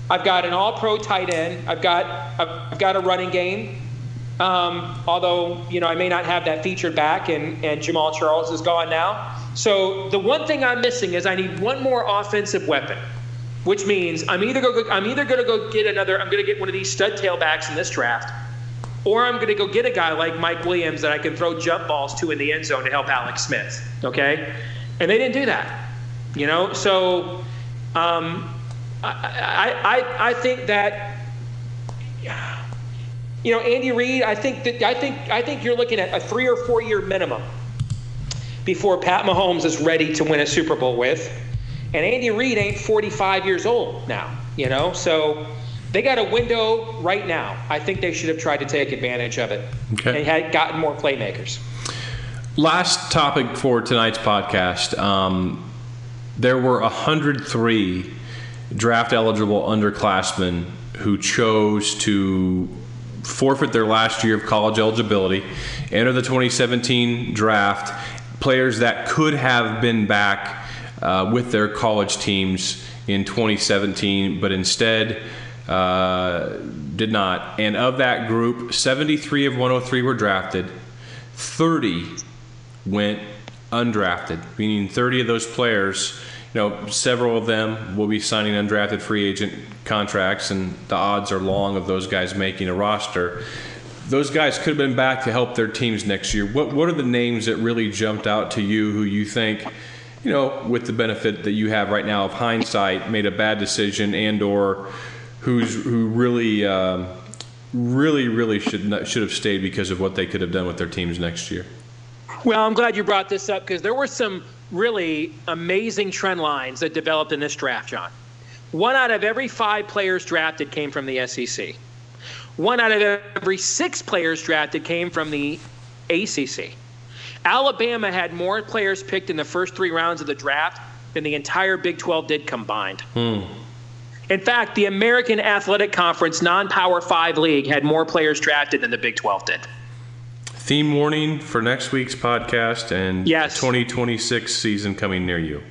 I've got an all-pro tight end. I've got I've got a running game. Um, although you know I may not have that featured back, and and Jamaal Charles is gone now. So the one thing I'm missing is I need one more offensive weapon, which means I'm either go I'm either going to go get another I'm going to get one of these stud tailbacks in this draft, or I'm going to go get a guy like Mike Williams that I can throw jump balls to in the end zone to help Alex Smith. Okay, and they didn't do that. You know, so um, I, I I think that. You know, Andy Reid. I think that I think I think you're looking at a three or four year minimum before Pat Mahomes is ready to win a Super Bowl with. And Andy Reid ain't 45 years old now, you know? So they got a window right now. I think they should have tried to take advantage of it okay. and had gotten more playmakers. Last topic for tonight's podcast. Um, there were 103 draft eligible underclassmen who chose to forfeit their last year of college eligibility, enter the 2017 draft, players that could have been back uh, with their college teams in 2017, but instead uh, did not. And of that group, 73 of 103 were drafted, 30 went undrafted, meaning 30 of those players. You know, several of them will be signing undrafted free agent contracts, and the odds are long of those guys making a roster those guys could have been back to help their teams next year. What what are the names that really jumped out to you who you think, you know, with the benefit that you have right now of hindsight, made a bad decision and or who's who really um, really really should not, should have stayed because of what they could have done with their teams next year. Well, I'm glad you brought this up because there were some really amazing trend lines that developed in this draft, John. One out of every five players drafted came from the SEC. One out of every six players drafted came from the ACC. Alabama had more players picked in the first three rounds of the draft than the entire Big 12 did combined. Hmm. In fact, the American Athletic Conference non Power 5 league had more players drafted than the Big 12 did. Theme warning for next week's podcast and yes. 2026 season coming near you.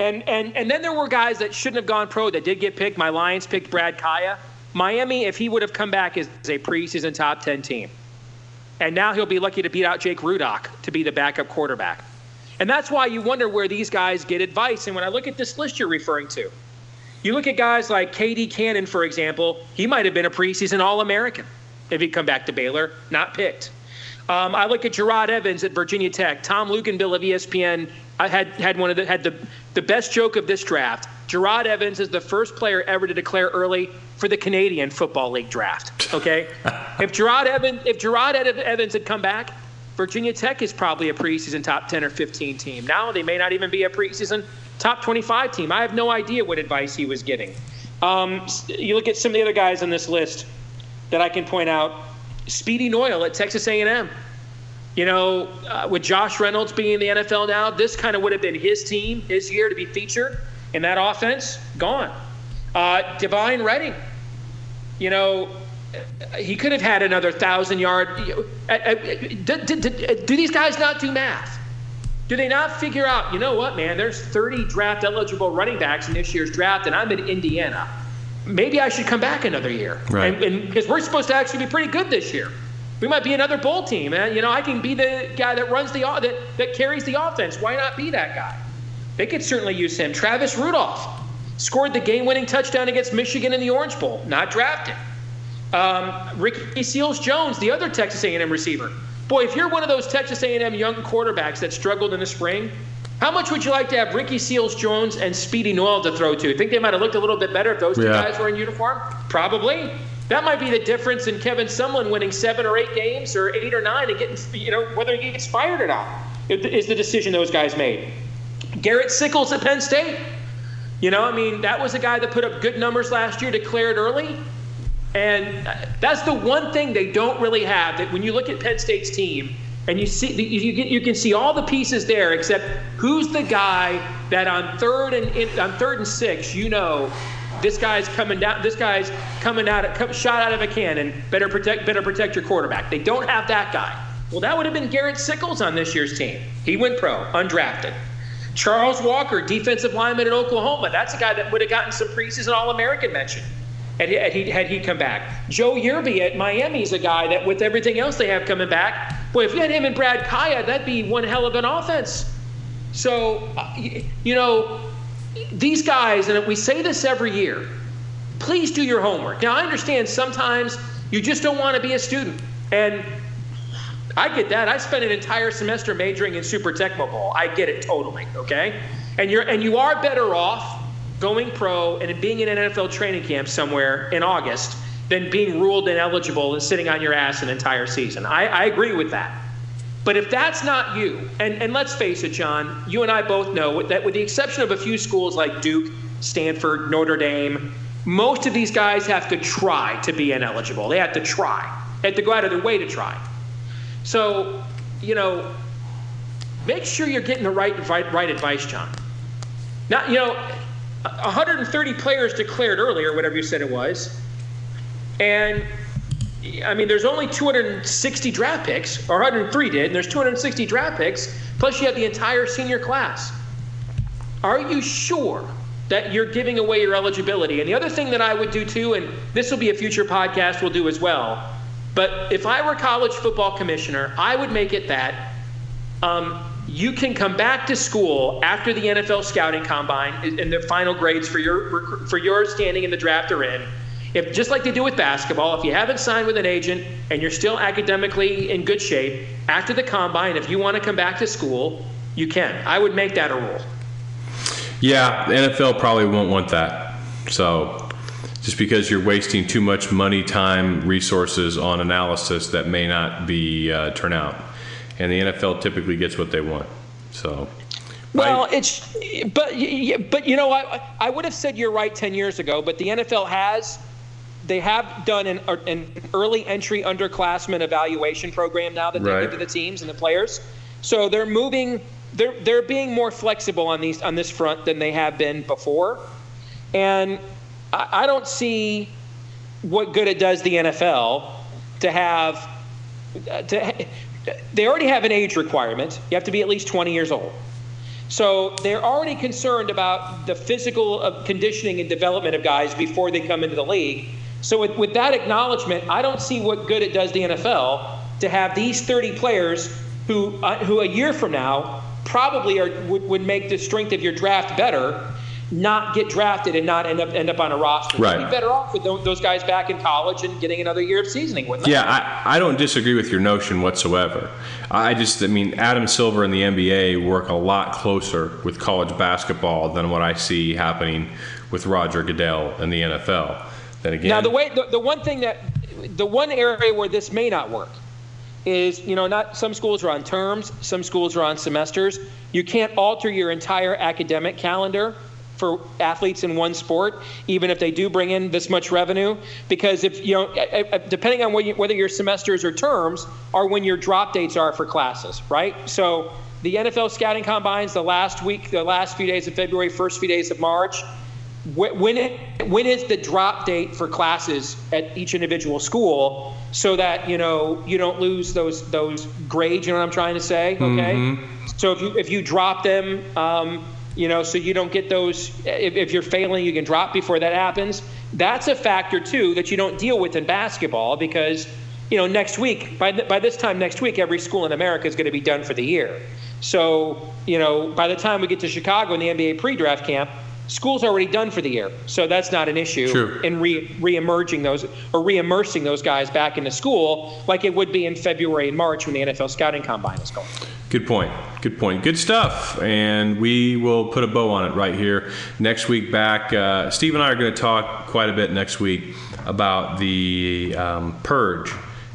And, and, and then there were guys that shouldn't have gone pro that did get picked. My Lions picked Brad Kaaya. Miami, if he would have come back as a preseason top 10 team. And now he'll be lucky to beat out Jake Rudock to be the backup quarterback. And that's why you wonder where these guys get advice. And when I look at this list you're referring to, you look at guys like KD Cannon, for example, he might have been a preseason All American if he'd come back to Baylor, not picked. Um, I look at Gerard Evans at Virginia Tech. Tom Luginbill of ESPN I had had one of the had the, the best joke of this draft. Gerard Evans is the first player ever to declare early for the Canadian Football League draft. Okay, if Gerard Evans if Jerod Evans had come back, Virginia Tech is probably a preseason top 10 or 15 team. Now they may not even be a preseason top 25 team. I have no idea what advice he was giving. Um, you look at some of the other guys on this list that I can point out. Speedy Noil at Texas A&M. You know, uh, with Josh Reynolds being in the NFL now, this kind of would have been his team, his year to be featured in that offense. Gone. Uh, Devine Redding. You know, he could have had another thousand yard. Uh, do, do, do these guys not do math? Do they not figure out, you know what, man, there's 30 draft eligible running backs in this year's draft, and I'm in Indiana. Maybe I should come back another year. Right. And because we're supposed to actually be pretty good this year. We might be another bowl team. and You know, I can be the guy that runs the that, that carries the offense. Why not be that guy? They could certainly use him. Travis Rudolph scored the game-winning touchdown against Michigan in the Orange Bowl. Not drafted. Um, Ricky Seals-Jones, the other Texas A&M receiver, Boy, if you're one of those Texas A&M young quarterbacks that struggled in the spring, how much would you like to have Ricky Seals-Jones and Speedy Noil to throw to? Think they might have looked a little bit better if those two yeah. guys were in uniform? Probably. That might be the difference in Kevin Sumlin winning seven or eight games or eight or nine and getting, you know, whether he gets fired or not is the decision those guys made. Garrett Sickels at Penn State. You know, I mean, that was a guy that put up good numbers last year, declared early. And that's the one thing they don't really have. That when you look at Penn State's team and you see you, you can see all the pieces there, except who's the guy that on third and on third and six, you know, this guy's coming down. This guy's coming out, of, shot out of a cannon. Better protect, better protect your quarterback. They don't have that guy. Well, that would have been Garrett Sickels on this year's team. He went pro, undrafted. Charles Walker, defensive lineman at Oklahoma. That's a guy that would have gotten some preseason All-American mention had had he, had he come back. Joe Yearby at Miami is a guy that, with everything else they have coming back, boy, if you had him and Brad Kaaya, that'd be one hell of an offense. So, uh, you know, these guys, and we say this every year, please do your homework. Now, I understand sometimes you just don't want to be a student. And I get that. I spent an entire semester majoring in Super Tecmo Bowl. I get it totally, okay? And you're and you are better off going pro and being in an NFL training camp somewhere in August than being ruled ineligible and sitting on your ass an entire season. I, I agree with that. But if that's not you, and, and let's face it, John, you and I both know that with the exception of a few schools like Duke, Stanford, Notre Dame, most of these guys have to try to be ineligible. They have to try. They have to go out of their way to try. So, you know, make sure you're getting the right, right, right advice, John. Now, you know, 130 players declared earlier, whatever you said it was. And I mean, there's only 260 draft picks, or 103 did, and there's 260 draft picks, plus you have the entire senior class. Are you sure that you're giving away your eligibility? And the other thing that I would do too, and this will be a future podcast we'll do as well, but if I were college football commissioner, I would make it that um, you can come back to school after the NFL scouting combine and the final grades for your for your standing in the draft are in. If just like they do with basketball, if you haven't signed with an agent and you're still academically in good shape after the combine, if you want to come back to school, you can. I would make that a rule. Yeah, the NFL probably won't want that. So just because you're wasting too much money, time, resources on analysis that may not be uh, turn out and the NFL typically gets what they want. So. Well, it's but but you know I I would have said you're right ten years ago, but the NFL has they have done an, er, an early entry underclassmen evaluation program now that they right. give to the teams and the players. So they're moving they're they're being more flexible on these on this front than they have been before. And I, I don't see what good it does the NFL to have. To, they already have an age requirement. You have to be at least 20 years old. So they're already concerned about the physical uh, conditioning and development of guys before they come into the league. So with, with that acknowledgement, I don't see what good it does the NFL to have these 30 players who, uh, who a year from now probably are, would, would make the strength of your draft better not get drafted and not end up end up on a roster. Right. You'd be better off with those guys back in college and getting another year of seasoning, with them. Yeah, I, I don't disagree with your notion whatsoever. I just, I mean, Adam Silver and the NBA work a lot closer with college basketball than what I see happening with Roger Goodell and the NFL. Then again, now the way the, the one thing that the one area where this may not work is you know not some schools are on terms, some schools are on semesters. You can't alter your entire academic calendar for athletes in one sport, even if they do bring in this much revenue. Because if you know, depending on whether your semesters or terms, are when your drop dates are for classes, right? So the NFL scouting combines the last week, the last few days of February, first few days of March. When it, when is the drop date for classes at each individual school, so that you know you don't lose those those grades? You know what I'm trying to say? Okay. Mm-hmm. So if you if you drop them. Um, you know, so you don't get those. If, if, you're failing, you can drop before that happens. That's a factor too that you don't deal with in basketball because, you know, next week by th- by this time next week, every school in America is going to be done for the year. So, you know, by the time we get to Chicago in the NBA pre-draft camp, school's already done for the year, so that's not an issue True. in re re-emerging those or re-immersing those guys back into school like it would be in February and March when the NFL scouting combine is going. Good point. Good point. Good stuff. And we will put a bow on it right here next week. Back, uh, Steve and I are going to talk quite a bit next week about the um, purge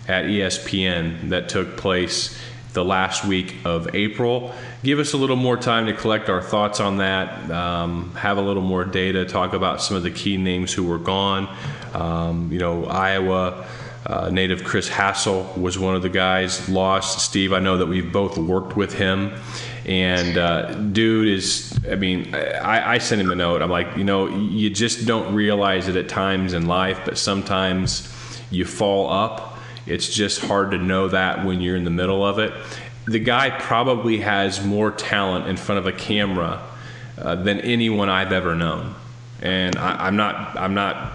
at ESPN that took place the last week of April. Give us a little more time to collect our thoughts on that, um, have a little more data, talk about some of the key names who were gone. Um, you know, Iowa. Uh, native Chris Hassel was one of the guys lost. Steve, I know that we've both worked with him. And uh, dude is, I mean, I, I sent him a note. I'm like, you know, you just don't realize it at times in life, but sometimes you fall up it's just hard to know that when you're in the middle of it. The guy probably has more talent in front of a camera uh, than anyone I've ever known, and I, I'm not. I'm not.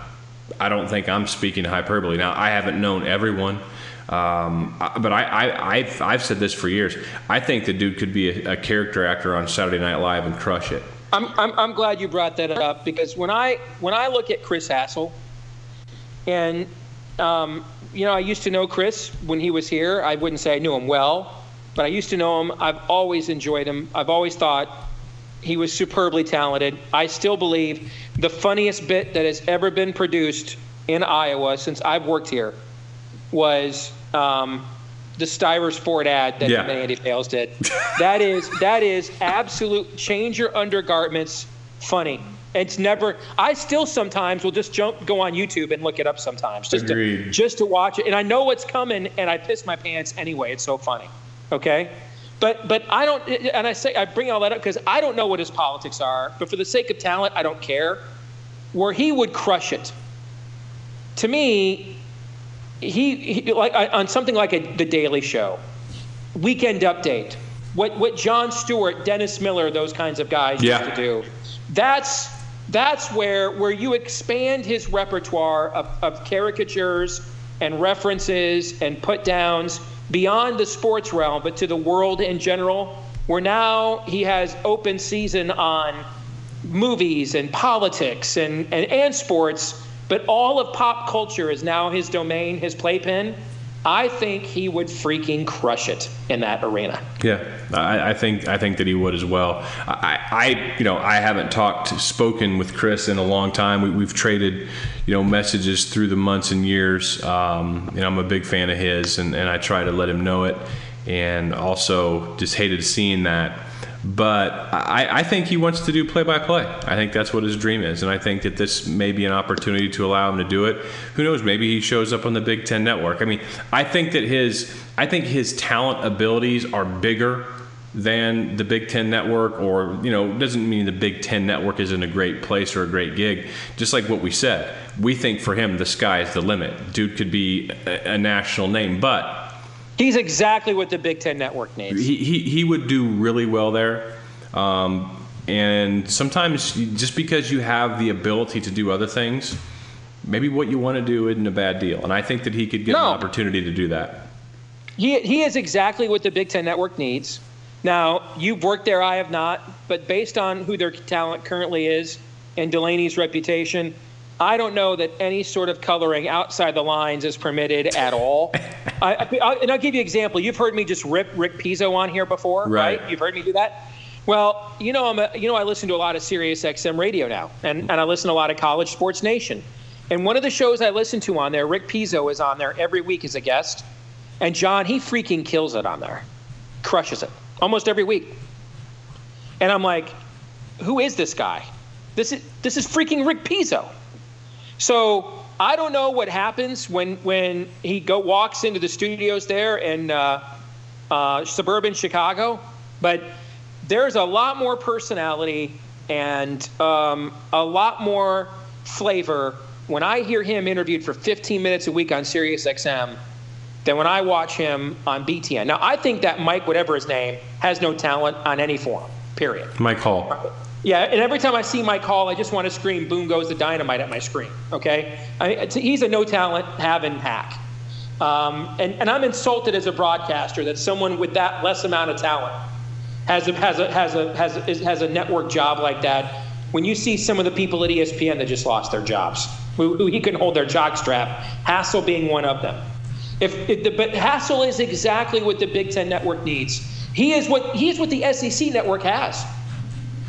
I don't think I'm speaking hyperbole. Now I haven't known everyone. Um, but I, I, have I've said this for years. I think the dude could be a, a, character actor on Saturday Night Live and crush it. I'm, I'm, I'm glad you brought that up because when I when I look at Chris Hassel, and um, you know, I used to know Chris when he was here. I wouldn't say I knew him well, but I used to know him. I've always enjoyed him. I've always thought he was superbly talented. I still believe the funniest bit that has ever been produced in Iowa since I've worked here was um, the Stivers Ford ad that yeah. Andy Fales did. that is that is absolute change your undergarments funny. It's never. I still sometimes will just jump, go on YouTube and look it up sometimes, just Agreed. to just to watch it. And I know what's coming, and I piss my pants anyway. It's so funny. Okay, but but I don't. And I say I bring all that up because I don't know what his politics are. But for the sake of talent, I don't care. Where he would crush it. To me, he, he like on something like a, the Daily Show, Weekend Update. What what Jon Stewart, Dennis Miller, those kinds of guys yeah. used to do. That's that's where where you expand his repertoire of, of caricatures and references and put downs beyond the sports realm but to the world in general where now he has open season on movies and politics and, and, and sports but all of pop culture is now his domain his playpen I think he would freaking crush it in that arena. Yeah, I, I, think I think that he would as well. I, I, you know I haven't talked spoken with Chris in a long time. We, have traded you know messages through the months and years. Um, and I'm a big fan of his, and, and I try to let him know it. And also just hated seeing that but I, I, think he wants to do play by play. I think that's what his dream is. And I think that this may be an opportunity to allow him to do it. Who knows? Maybe he shows up on the Big Ten network. I mean, I think that his I think his talent abilities are bigger than the Big Ten network, or, you know, doesn't mean the Big Ten network isn't a great place or a great gig. Just like what we said, we think for him, the sky is the limit. Dude could be a, a national name, but. He's exactly what the Big Ten network needs. He, he, he would do really well there. Um, and sometimes just because you have the ability to do other things, maybe what you want to do isn't a bad deal. And I think that he could get no. an opportunity to do that. He, he is exactly what the Big Ten network needs. Now, you've worked there, I have not, but based on who their talent currently is and Delany's reputation, I don't know that any sort of coloring outside the lines is permitted at all. I, I, and I'll give you an example. You've heard me just rip Rick Pizzo on here before, right? right? You've heard me do that. Well, you know, I'm a, you know, I listen to a lot of Sirius XM radio now, and, and I listen to a lot of College Sports Nation. And one of the shows I listen to on there, Rick Pizzo is on there every week as a guest. And John, he freaking kills it on there, crushes it almost every week. And I'm like, who is this guy? This is this is freaking Rick Pizzo. So I don't know what happens when when he go walks into the studios there in uh, uh, suburban Chicago, but there's a lot more personality and um, a lot more flavor when I hear him interviewed for 15 minutes a week on Sirius XM than when I watch him on BTN. Now, I think that Mike, whatever his name, has no talent on any form, period. Mike Hall. Yeah, and every time I see Mike Hall, I just want to scream, boom goes the dynamite at my screen, okay? I he's a no talent having hack. Um, and, and I'm insulted as a broadcaster that someone with that less amount of talent has a, has a, has a, has a, has a network job like that when you see some of the people at ESPN that just lost their jobs, who, who he couldn't hold their jock strap, Hassel being one of them. If, if the, but Hassel is exactly what the Big Ten Network needs. He is what he is what the SEC Network has.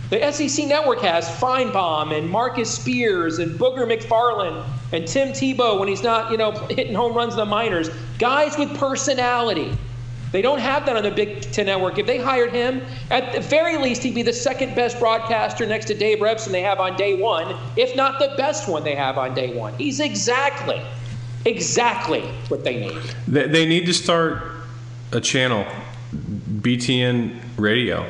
The SEC Network has Finebaum and Marcus Spears and Booger McFarland and Tim Tebow when he's not, you know, hitting home runs in the minors. Guys with personality. They don't have that on the Big Ten Network. If they hired him, at the very least, he'd be the second best broadcaster next to Dave Revsine they have on day one, if not the best one they have on day one. He's exactly exactly what they need. They need to start a channel, BTN Radio,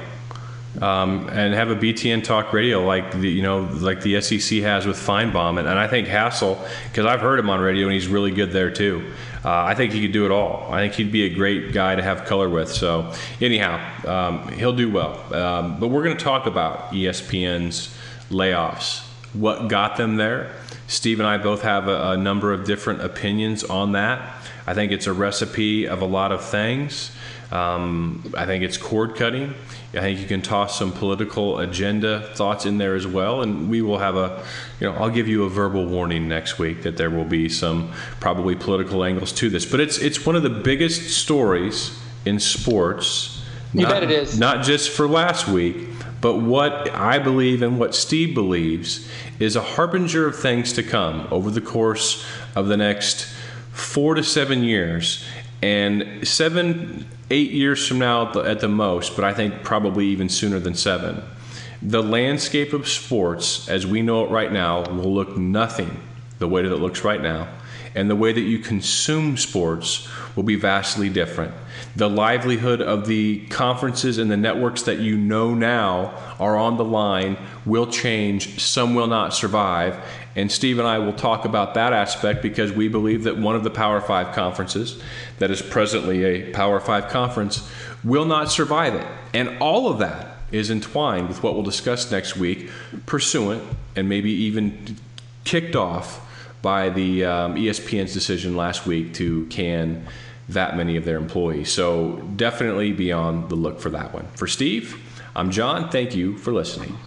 um, and have a BTN talk radio like the you know like the SEC has with Finebaum, and, and I think Hassel because I've heard him on radio and he's really good there too. Uh, I think he could do it all. I think he'd be a great guy to have color with. So anyhow, um, he'll do well. Um, but we're going to talk about ESPN's layoffs, what got them there Steve and I both have a, a number of different opinions on that. I think it's a recipe of a lot of things. Um, I think it's cord cutting. I think you can toss some political agenda thoughts in there as well, and we will have a, you know, I'll give you a verbal warning next week that there will be some probably political angles to this. But it's it's one of the biggest stories in sports. You not, bet it is. Not just for last week, but what I believe and what Steve believes is a harbinger of things to come over the course of the next four to seven years. And seven, eight years from now at the most, but I think probably even sooner than seven, the landscape of sports as we know it right now will look nothing the way that it looks right now. And the way that you consume sports will be vastly different the livelihood of the conferences and the networks that you know now are on the line will change. Some will not survive. And Steve and I will talk about that aspect because we believe that one of the Power Five conferences, that is presently a Power Five conference, will not survive it. And all of that is entwined with what we'll discuss next week, pursuant and maybe even kicked off by the um, ESPN's decision last week to can that many of their employees. So definitely be on the look for that one. For Steve, I'm John. Thank you for listening.